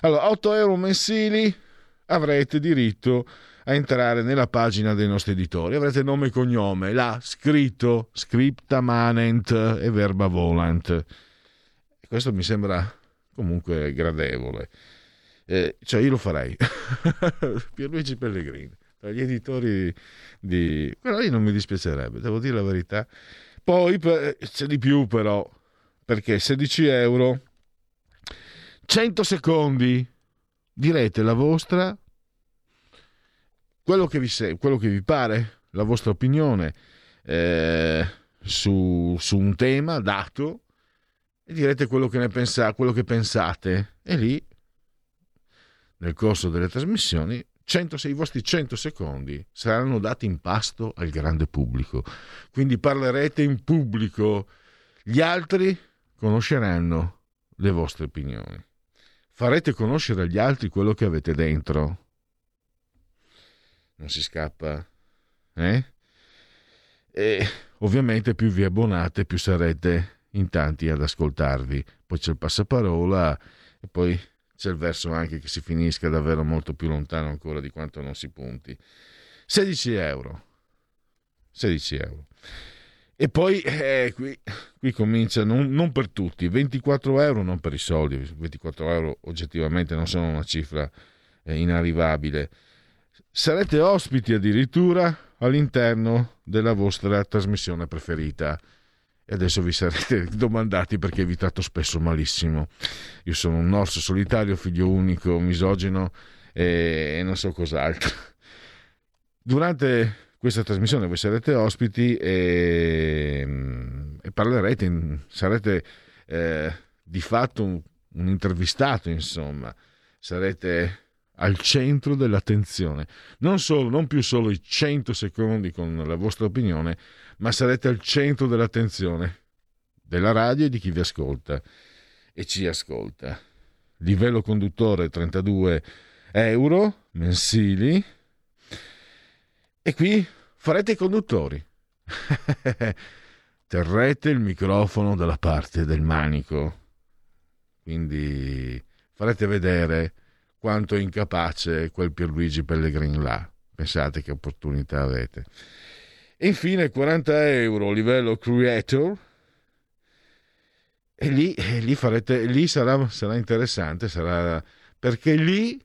Allora, 8 euro mensili avrete diritto a entrare nella pagina dei nostri editori, avrete nome e cognome, là scritto scripta manent e verba volant. Questo mi sembra comunque gradevole. Eh, cioè io lo farei. Pierluigi Pellegrini, tra gli editori di... Quello lì non mi dispiacerebbe, devo dire la verità. Poi c'è di più però, perché 16 euro 100 secondi direte la vostra quello che vi, quello che vi pare la vostra opinione eh, su, su, un tema dato e direte quello che ne pensate quello che pensate. E lì nel corso delle trasmissioni 100, i vostri 100 secondi saranno dati in pasto al grande pubblico. Quindi parlerete in pubblico. Gli altri conosceranno le vostre opinioni. Farete conoscere agli altri quello che avete dentro. Non si scappa, eh? E ovviamente più vi abbonate, più sarete in tanti ad ascoltarvi. Poi c'è il passaparola e poi c'è il verso anche che si finisca davvero molto più lontano ancora di quanto non si punti. 16 euro. 16 euro. E poi eh, qui, qui, comincia, non, non, per tutti, 24 euro non per i soldi, 24 euro oggettivamente non sono una cifra eh, inarrivabile. Sarete ospiti addirittura all'interno della vostra trasmissione preferita. E adesso vi sarete domandati perché vi tratto spesso malissimo. Io sono un orso solitario, figlio unico, misogino e, e non so cos'altro. Durante questa trasmissione voi sarete ospiti e, e parlerete, sarete eh, di fatto un, un intervistato, insomma, sarete al centro dell'attenzione. Non, solo, non più solo i 100 secondi con la vostra opinione, ma sarete al centro dell'attenzione della radio e di chi vi ascolta e ci ascolta. Livello conduttore 32 euro mensili e qui farete i conduttori. Terrete il microfono dalla parte del manico. Quindi farete vedere quanto è incapace quel Pierluigi Pellegrin là. Pensate che opportunità avete. E infine 40 euro livello creator. E lì, e lì, farete, lì sarà, sarà interessante, sarà, perché lì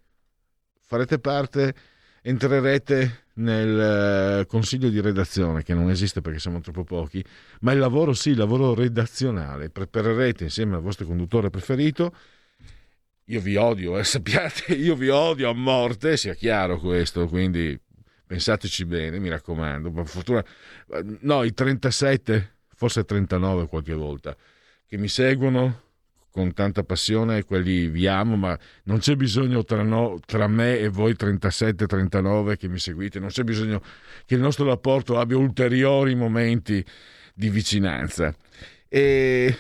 farete parte, entrerete nel eh, consiglio di redazione, che non esiste perché siamo troppo pochi, ma il lavoro sì, il lavoro redazionale. Preparerete insieme al vostro conduttore preferito. Io vi odio, eh, sappiate, io vi odio a morte, sia chiaro questo, quindi pensateci bene, mi raccomando. Per fortuna, no, i 37, forse 39 qualche volta, che mi seguono con tanta passione, quelli vi amo, ma non c'è bisogno tra, no, tra me e voi 37-39 che mi seguite, non c'è bisogno che il nostro rapporto abbia ulteriori momenti di vicinanza. E,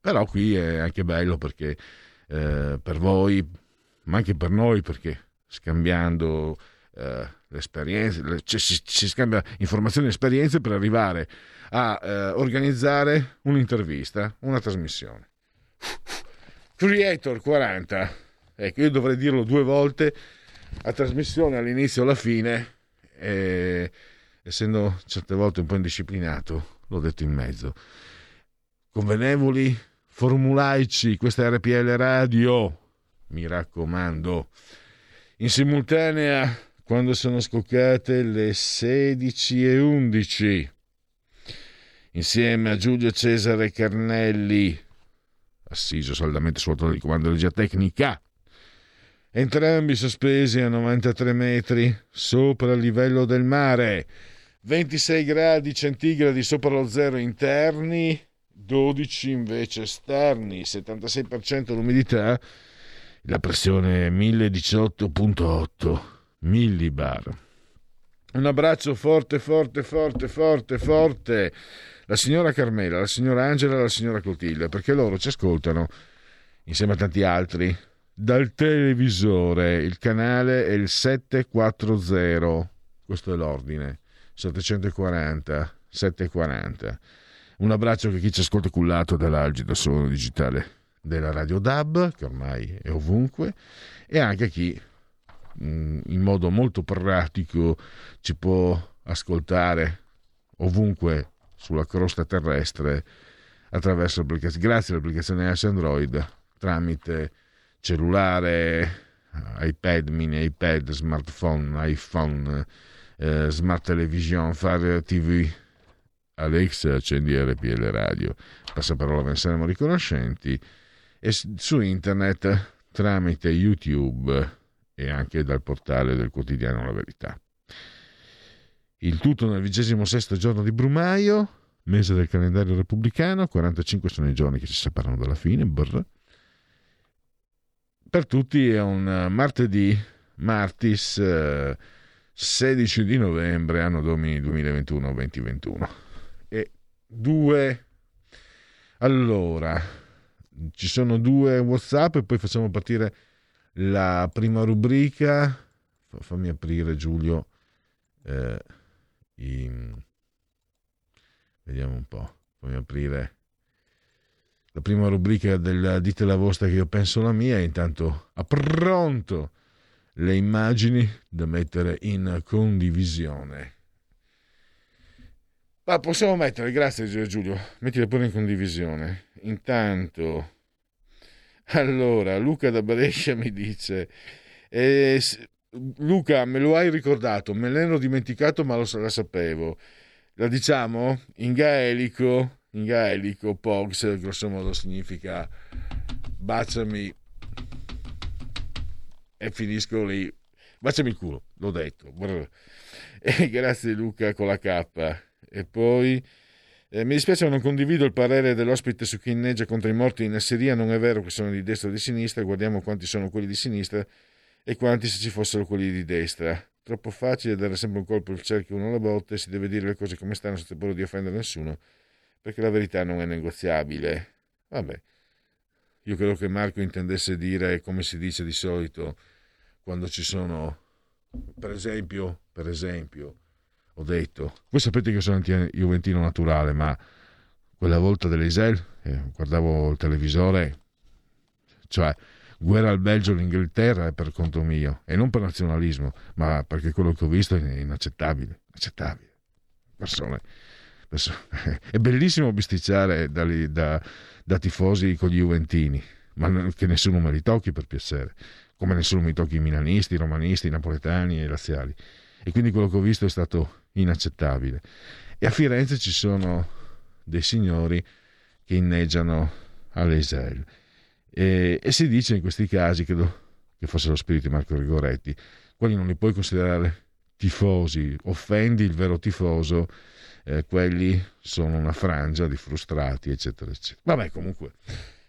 però qui è anche bello perché eh, per voi, ma anche per noi, perché scambiando eh, l'esperienza, le, cioè si, si, scambia informazioni e esperienze per arrivare a eh, organizzare un'intervista, una trasmissione. Creator 40, ecco, io dovrei dirlo due volte a trasmissione all'inizio e alla fine, e, essendo certe volte un po' indisciplinato, l'ho detto in mezzo. Convenevoli, formulaici, questa è RPL Radio, mi raccomando. In simultanea, quando sono scoccate le 16 e 11, insieme a Giulio Cesare Carnelli, assiso saldamente sul di comando regia tecnica, entrambi sospesi a 93 metri sopra il livello del mare, 26 gradi centigradi sopra lo zero interni, 12 invece esterni, 76% l'umidità, la pressione 1018.8 millibar. Un abbraccio forte, forte, forte, forte, forte. La signora Carmela, la signora Angela e la signora Clotilde, perché loro ci ascoltano insieme a tanti altri dal televisore. Il canale è il 740. Questo è l'ordine. 740, 740. Un abbraccio a chi ci ascolta cullato dall'algido suono digitale della Radio DAB, che ormai è ovunque, e anche a chi in modo molto pratico ci può ascoltare ovunque sulla crosta terrestre attraverso l'applicazione, grazie all'applicazione S Android tramite cellulare, iPad, mini iPad, smartphone, iPhone, eh, smart television, Fire TV Alexa accendi RPL Radio, passaparola ve ne saremo riconoscenti, e su internet tramite YouTube e anche dal portale del quotidiano La Verità. Il tutto nel vigesimo sesto giorno di Brumaio, mese del calendario repubblicano, 45 sono i giorni che ci separano dalla fine, brr. Per tutti è un martedì, martis, 16 di novembre, anno domini 2021-2021 due allora ci sono due whatsapp e poi facciamo partire la prima rubrica fammi aprire Giulio eh, i... vediamo un po' fammi aprire la prima rubrica del dite la vostra che io penso la mia intanto a pronto le immagini da mettere in condivisione ma possiamo mettere, grazie Giulio, mettile pure in condivisione. Intanto, allora, Luca da Brescia mi dice, eh, Luca, me lo hai ricordato, me l'ero dimenticato ma lo, la sapevo. La diciamo? In gaelico, in gaelico, Pogs, grosso modo significa baciami e finisco lì. Baciami il culo, l'ho detto. E grazie Luca con la K. E poi eh, mi dispiace non condivido il parere dell'ospite su chi inneggia contro i morti in Siria, non è vero che sono di destra o di sinistra, guardiamo quanti sono quelli di sinistra e quanti se ci fossero quelli di destra. Troppo facile dare sempre un colpo al cerchio uno alla botte, si deve dire le cose come stanno senza paura di offendere nessuno, perché la verità non è negoziabile. Vabbè, io credo che Marco intendesse dire come si dice di solito quando ci sono, per esempio, per esempio, ho detto, voi sapete che sono anti-juventino naturale, ma quella volta dell'Isel, eh, guardavo il televisore, cioè guerra al Belgio e all'Inghilterra è per conto mio, e non per nazionalismo, ma perché quello che ho visto è inaccettabile, inaccettabile. Persone. È bellissimo bisticciare da, da, da tifosi con gli juventini, ma che nessuno me li tocchi per piacere, come nessuno mi tocchi i milanisti, i romanisti, i napoletani e i laziali. E quindi quello che ho visto è stato inaccettabile. E a Firenze ci sono dei signori che inneggiano all'Eisel. E, e si dice in questi casi, credo che fosse lo spirito di Marco Rigoretti, quelli non li puoi considerare tifosi, offendi il vero tifoso, eh, quelli sono una frangia di frustrati, eccetera, eccetera. Vabbè, comunque,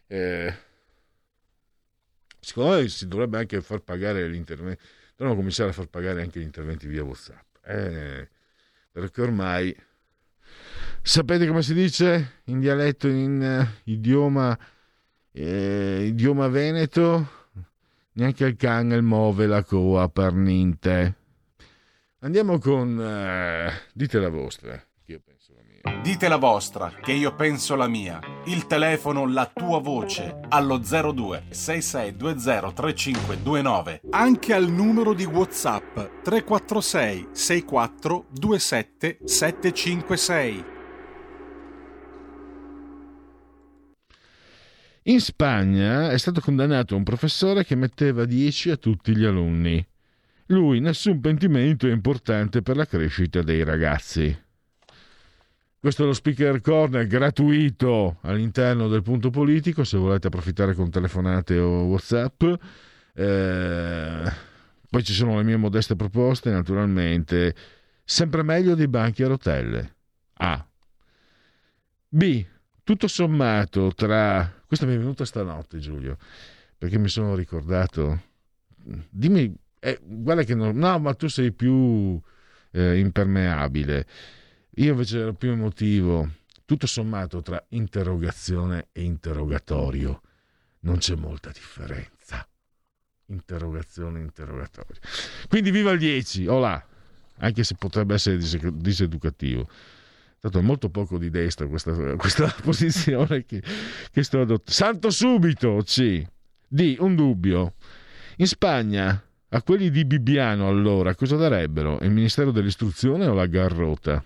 eh, secondo me si dovrebbe anche far pagare l'intervento, dovremmo cominciare a far pagare anche gli interventi via WhatsApp. Eh, perché ormai sapete come si dice in dialetto in uh, idioma eh, idioma veneto? Neanche il cane muove la coa per niente. Andiamo con... eh, dite la vostra, Dite la vostra, che io penso la mia. Il telefono, la tua voce, allo 02 6620 3529. Anche al numero di WhatsApp 346 64 27 756. In Spagna è stato condannato un professore che metteva 10 a tutti gli alunni. Lui nessun pentimento è importante per la crescita dei ragazzi. Questo è lo speaker corner gratuito all'interno del punto politico, se volete approfittare con telefonate o WhatsApp. Eh, poi ci sono le mie modeste proposte, naturalmente. Sempre meglio dei banchi a rotelle. A. B. Tutto sommato tra... Questa mi è venuta stanotte, Giulio, perché mi sono ricordato... Dimmi, eh, guarda che non... No, ma tu sei più eh, impermeabile. Io invece ero più emotivo. Tutto sommato tra interrogazione e interrogatorio non c'è molta differenza. Interrogazione e interrogatorio. Quindi viva il 10, olà, anche se potrebbe essere dis- diseducativo. È stato molto poco di destra questa, questa posizione che, che sto adottando. Santo subito, C. D. Un dubbio. In Spagna, a quelli di Bibbiano allora, cosa darebbero? Il Ministero dell'Istruzione o la Garrota?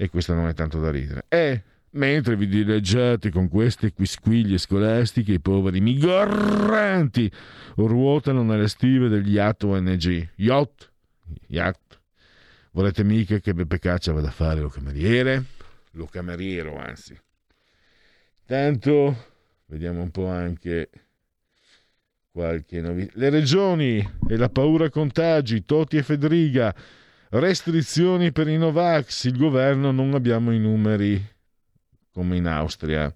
E questo non è tanto da ridere. E mentre vi dileggiate con queste quisquiglie scolastiche, i poveri migranti ruotano nelle stive degli yacht ONG. Yacht? Yacht? Volete mica che Beppe Caccia vada a fare lo cameriere? Lo cameriero, anzi. Tanto, vediamo un po' anche qualche novità. Le regioni e la paura contagi, Toti e Federiga, restrizioni per i Novax, il governo non abbiamo i numeri come in Austria.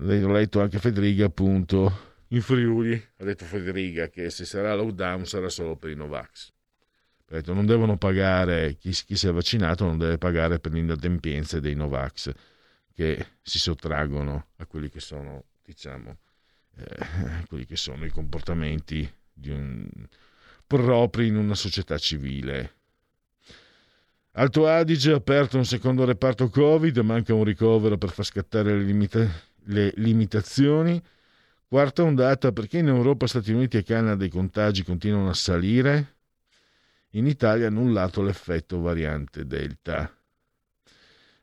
Ho letto anche Federiga appunto in Friuli, ha detto Federiga che se sarà lockdown sarà solo per i Novax. Ha detto non devono pagare, chi, chi si è vaccinato non deve pagare per le inadempienze dei Novax che si sottraggono a quelli che sono, diciamo, eh, quelli che sono i comportamenti di un, propri in una società civile. Alto Adige ha aperto un secondo reparto Covid, manca un ricovero per far scattare le, limita- le limitazioni. Quarta ondata, perché in Europa, Stati Uniti e Canada i contagi continuano a salire? In Italia ha annullato l'effetto variante Delta.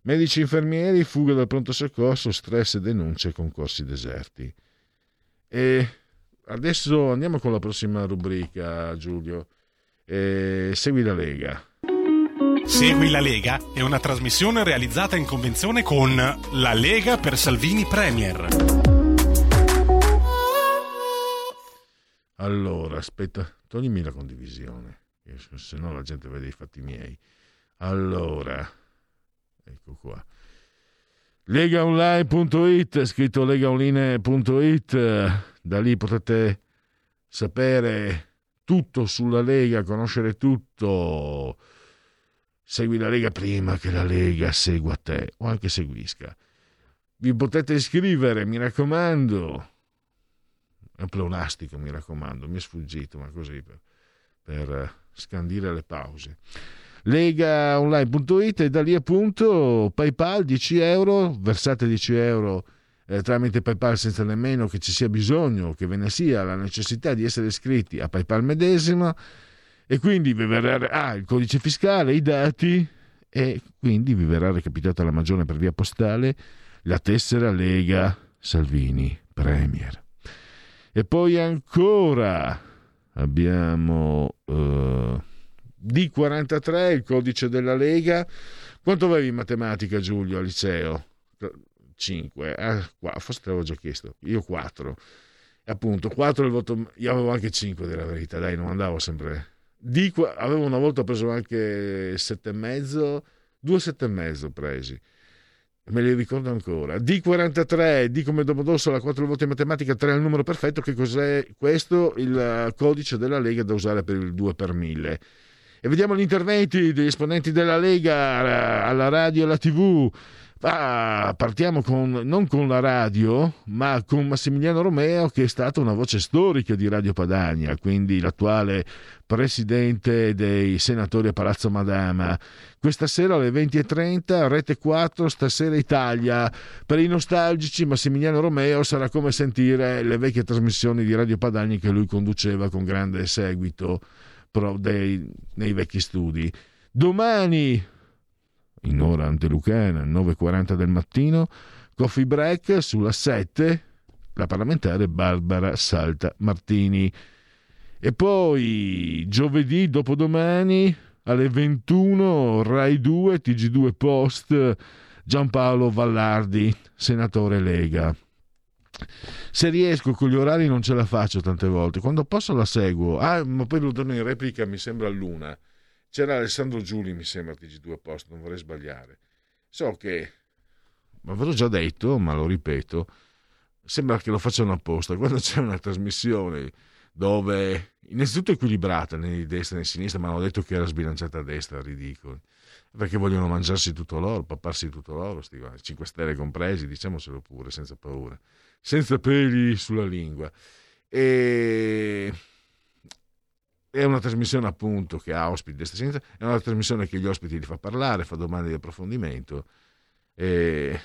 Medici e infermieri, fuga dal pronto soccorso, stress e denunce, concorsi deserti. E adesso andiamo con la prossima rubrica, Giulio. E segui la Lega. Segui la Lega è una trasmissione realizzata in convenzione con La Lega per Salvini Premier. Allora, aspetta, toglimi la condivisione, se no la gente vede i fatti miei. Allora, ecco qua. Legaonline.it, scritto legaonline.it, da lì potete sapere tutto sulla Lega, conoscere tutto. Segui la Lega prima che la Lega segua te o anche seguisca. Vi potete iscrivere, mi raccomando. È un pleonastico, mi raccomando, mi è sfuggito, ma così per, per scandire le pause legaonline.it e da lì appunto PayPal 10 euro, versate 10 euro eh, tramite PayPal senza nemmeno che ci sia bisogno, che ve ne sia la necessità di essere iscritti a PayPal medesimo e quindi vi verrà ah, il codice fiscale, i dati e quindi vi verrà recapitata la magione per via postale la tessera Lega Salvini Premier. E poi ancora abbiamo... Uh, D43, il codice della Lega. Quanto avevi in matematica, Giulio, al liceo? 5. Eh, forse te l'avevo già chiesto. Io 4. E appunto, 4 il voto. Io avevo anche 5 della verità, dai, non andavo sempre. D, avevo una volta preso anche 7,5, 2 7,5 presi. Me li ricordo ancora. D43, D come Domodossola, 4 voti in matematica, 3 è il numero perfetto. Che cos'è questo? Il codice della Lega da usare per il 2 per 1000 e vediamo gli interventi degli esponenti della Lega alla radio e alla TV. Ah, partiamo con, non con la radio, ma con Massimiliano Romeo, che è stata una voce storica di Radio Padania, quindi l'attuale presidente dei senatori a Palazzo Madama. Questa sera alle 20.30, Rete 4, Stasera Italia. Per i nostalgici, Massimiliano Romeo sarà come sentire le vecchie trasmissioni di Radio Padania che lui conduceva con grande seguito dei, nei vecchi studi. Domani in ora antelucana, 9.40 del mattino, coffee break sulla 7, la parlamentare Barbara Salta Martini. E poi giovedì dopodomani alle 21 Rai 2 TG2 Post Giampaolo Vallardi, senatore Lega. Se riesco con gli orari non ce la faccio tante volte, quando posso la seguo. Ah, ma poi lo danno in replica mi sembra luna. C'era Alessandro Giuli, mi sembra, TG2 Post, non vorrei sbagliare. So che, ma ve l'ho già detto, ma lo ripeto, sembra che lo facciano apposta. Quando c'è una trasmissione dove, innanzitutto equilibrata né di destra né di sinistra, ma hanno detto che era sbilanciata a destra, ridicolo. Perché vogliono mangiarsi tutto loro, papparsi tutto loro, sti 5 stelle compresi, diciamocelo pure, senza paura, senza peli sulla lingua. E è una trasmissione appunto che ha ospiti destra e sinistra, è una trasmissione che gli ospiti li fa parlare, fa domande di approfondimento e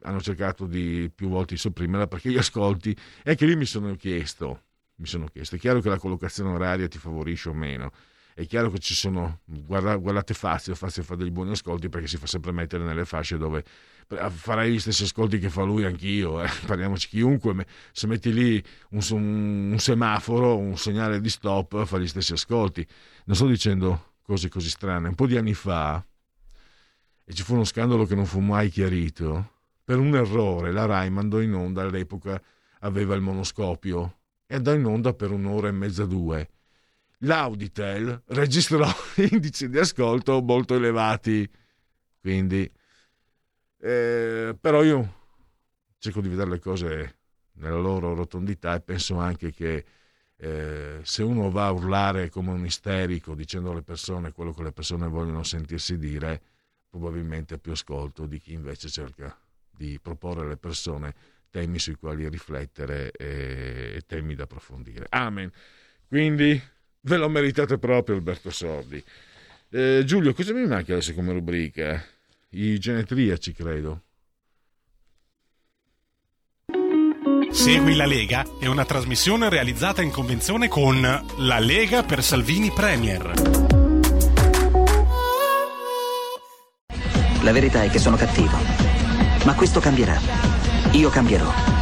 hanno cercato di più volte di sopprimerla perché gli ascolti è che lì mi sono chiesto, mi sono chiesto, è chiaro che la collocazione oraria ti favorisce o meno, è chiaro che ci sono, guarda, guardate Fazio, Fazio fa dei buoni ascolti perché si fa sempre mettere nelle fasce dove farei gli stessi ascolti che fa lui anch'io, eh. parliamoci chiunque, se metti lì un, un, semaforo, un segnale di stop, fa gli stessi ascolti. Non sto dicendo cose così strane. Un po' di anni fa, e ci fu uno scandalo che non fu mai chiarito, per un errore la RAI mandò in onda, all'epoca aveva il monoscopio, e andò in onda per un'ora e mezza, due. L'Auditel registrò indici di ascolto molto elevati, quindi eh, però io cerco di vedere le cose nella loro rotondità e penso anche che eh, se uno va a urlare come un isterico dicendo alle persone quello che le persone vogliono sentirsi dire, probabilmente ha più ascolto di chi invece cerca di proporre alle persone temi sui quali riflettere e, temi da approfondire. Amen. Quindi ve lo meritate proprio Alberto Sordi. Eh, Giulio, cosa mi manca adesso come rubrica? i genetriaci, credo. Segui la Lega è una trasmissione realizzata in convenzione con La Lega per Salvini Premier. La verità è che sono cattivo, ma questo cambierà. Io cambierò.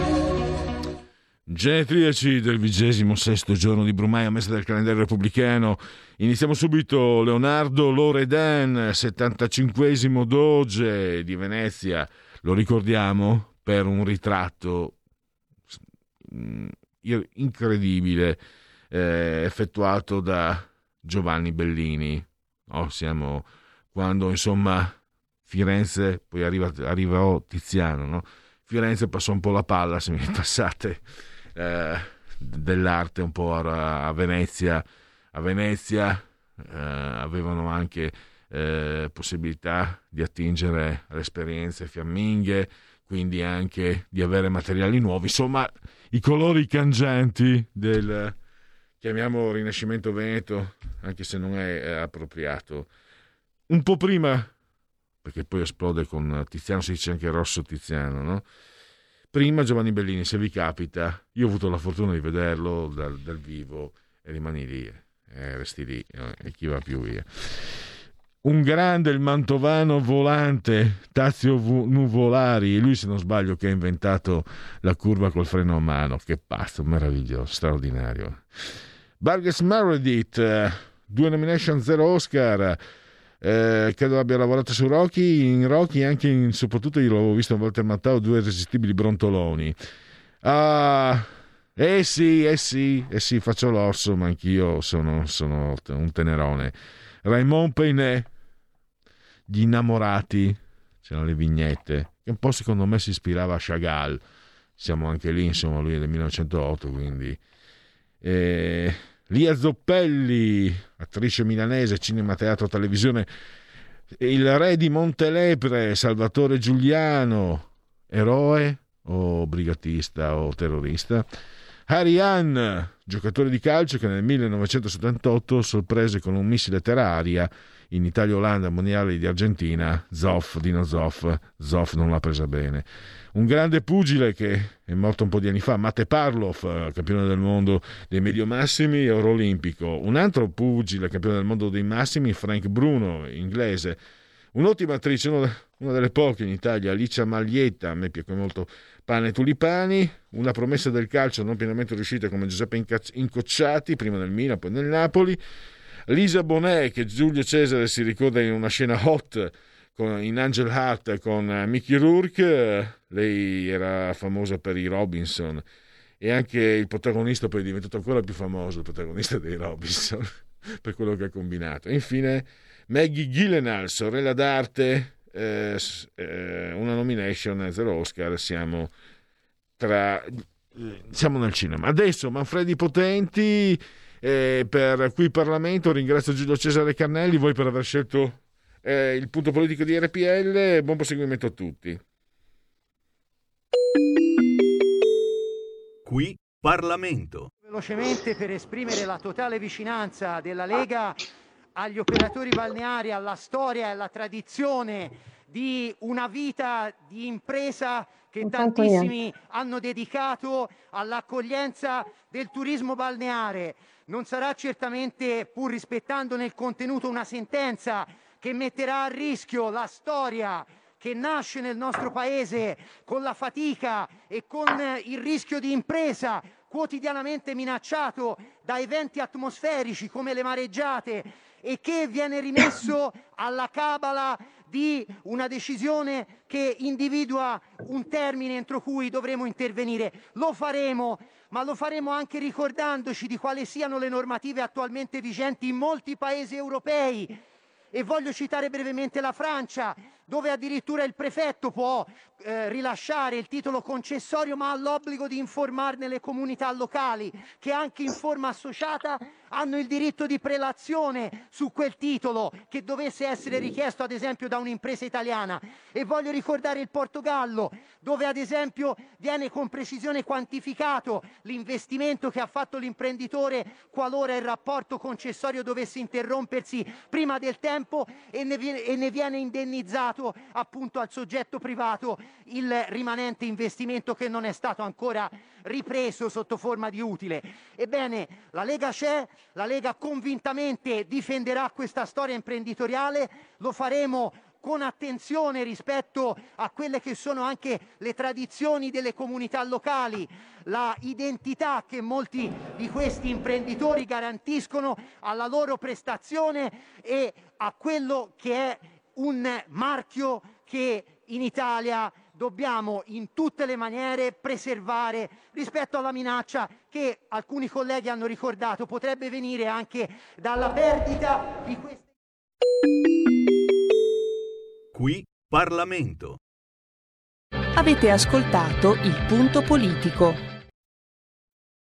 Genetriaci del vigesimo sesto giorno di Brumaio, messa del calendario repubblicano. Iniziamo subito Leonardo Loredan, 75 doge di Venezia. Lo ricordiamo per un ritratto mm, incredibile eh, effettuato da Giovanni Bellini. Oh, siamo quando insomma Firenze, poi arriva, arrivò Tiziano, no? Firenze passò un po' la palla, se mi passate eh, dell'arte un po' a, a Venezia. A Venezia eh, avevano anche eh, possibilità di attingere alle esperienze fiamminghe, quindi anche di avere materiali nuovi. Insomma, i colori cangianti del, chiamiamo Rinascimento Veneto, anche se non è, è appropriato. Un po' prima, perché poi esplode con Tiziano, si dice anche Rosso Tiziano, no? Prima Giovanni Bellini, se vi capita, io ho avuto la fortuna di vederlo dal, dal vivo e rimani lì, eh, resti lì eh, e chi va più via. Un grande, il mantovano volante, Tazio Nuvolari, lui se non sbaglio che ha inventato la curva col freno a mano, che pazzo, meraviglioso, straordinario. Burgess Meredith, eh, due nomination, zero Oscar. Eh, credo abbia lavorato su Rocky, in Rocky anche in, soprattutto io l'avevo visto in Walter Mattao, due irresistibili brontoloni. Ah, eh sì, eh sì, eh sì, faccio l'orso, ma anch'io sono, sono un tenerone. Raymond Peinet, Gli innamorati, c'erano le vignette, che un po' secondo me si ispirava a Chagall. Siamo anche lì, insomma, lui è del 1908, quindi... Eh, Lia Zoppelli, attrice milanese, cinema, teatro, televisione, il re di Montelepre, Salvatore Giuliano, eroe o brigatista o terrorista. Harry Hahn, giocatore di calcio che nel 1978 sorprese con un missile terra-aria in Italia-Olanda, mondiale di Argentina, Zoff, Dino Zoff, Zoff non l'ha presa bene un grande pugile che è morto un po' di anni fa, Mate Parlov, eh, campione del mondo dei medio massimi, oro olimpico. Un altro pugile, campione del mondo dei massimi, Frank Bruno, inglese. Un'ottima attrice, una delle poche in Italia, Alicia Maglietta, a me piace molto Pane e Tulipani, una promessa del calcio non pienamente riuscita come Giuseppe Incocciati, prima nel Milan, poi nel Napoli. Lisa Bonet, che Giulio Cesare si ricorda in una scena hot con, in Angel Heart con eh, Mickey Rourke, lei era famosa per i Robinson e anche il protagonista poi è diventato ancora più famoso, il protagonista dei Robinson, per quello che ha combinato. E infine Maggie Gyllenhaal, sorella d'arte, eh, eh, una nomination, zero Oscar, siamo tra... Siamo nel cinema. Adesso Manfredi Potenti eh, per qui Parlamento, ringrazio Giulio Cesare Cannelli, voi per aver scelto eh, il punto politico di RPL. Buon proseguimento a tutti. Qui Parlamento. Velocemente per esprimere la totale vicinanza della Lega agli operatori balneari, alla storia e alla tradizione di una vita di impresa che tantissimi hanno dedicato all'accoglienza del turismo balneare. Non sarà certamente, pur rispettando nel contenuto una sentenza che metterà a rischio la storia che nasce nel nostro paese con la fatica e con il rischio di impresa quotidianamente minacciato da eventi atmosferici come le mareggiate e che viene rimesso alla cabala di una decisione che individua un termine entro cui dovremo intervenire. Lo faremo, ma lo faremo anche ricordandoci di quali siano le normative attualmente vigenti in molti paesi europei voglio citare brevemente la Francia, dove addirittura il prefetto può eh, rilasciare il titolo concessorio, ma ha l'obbligo di informarne le comunità locali, che anche in forma associata hanno il diritto di prelazione su quel titolo che dovesse essere richiesto ad esempio da un'impresa italiana. E voglio ricordare il Portogallo, dove ad esempio viene con precisione quantificato l'investimento che ha fatto l'imprenditore qualora il rapporto concessorio dovesse interrompersi prima del tempo e ne viene, e ne viene indennizzato appunto al soggetto privato il rimanente investimento che non è stato ancora ripreso sotto forma di utile. Ebbene, la Lega c'è, la Lega convintamente difenderà questa storia imprenditoriale, lo faremo con attenzione rispetto a quelle che sono anche le tradizioni delle comunità locali, la identità che molti di questi imprenditori garantiscono alla loro prestazione e a quello che è un marchio che in Italia dobbiamo in tutte le maniere preservare rispetto alla minaccia che alcuni colleghi hanno ricordato potrebbe venire anche dalla perdita di queste. Qui Parlamento. Avete ascoltato il punto politico.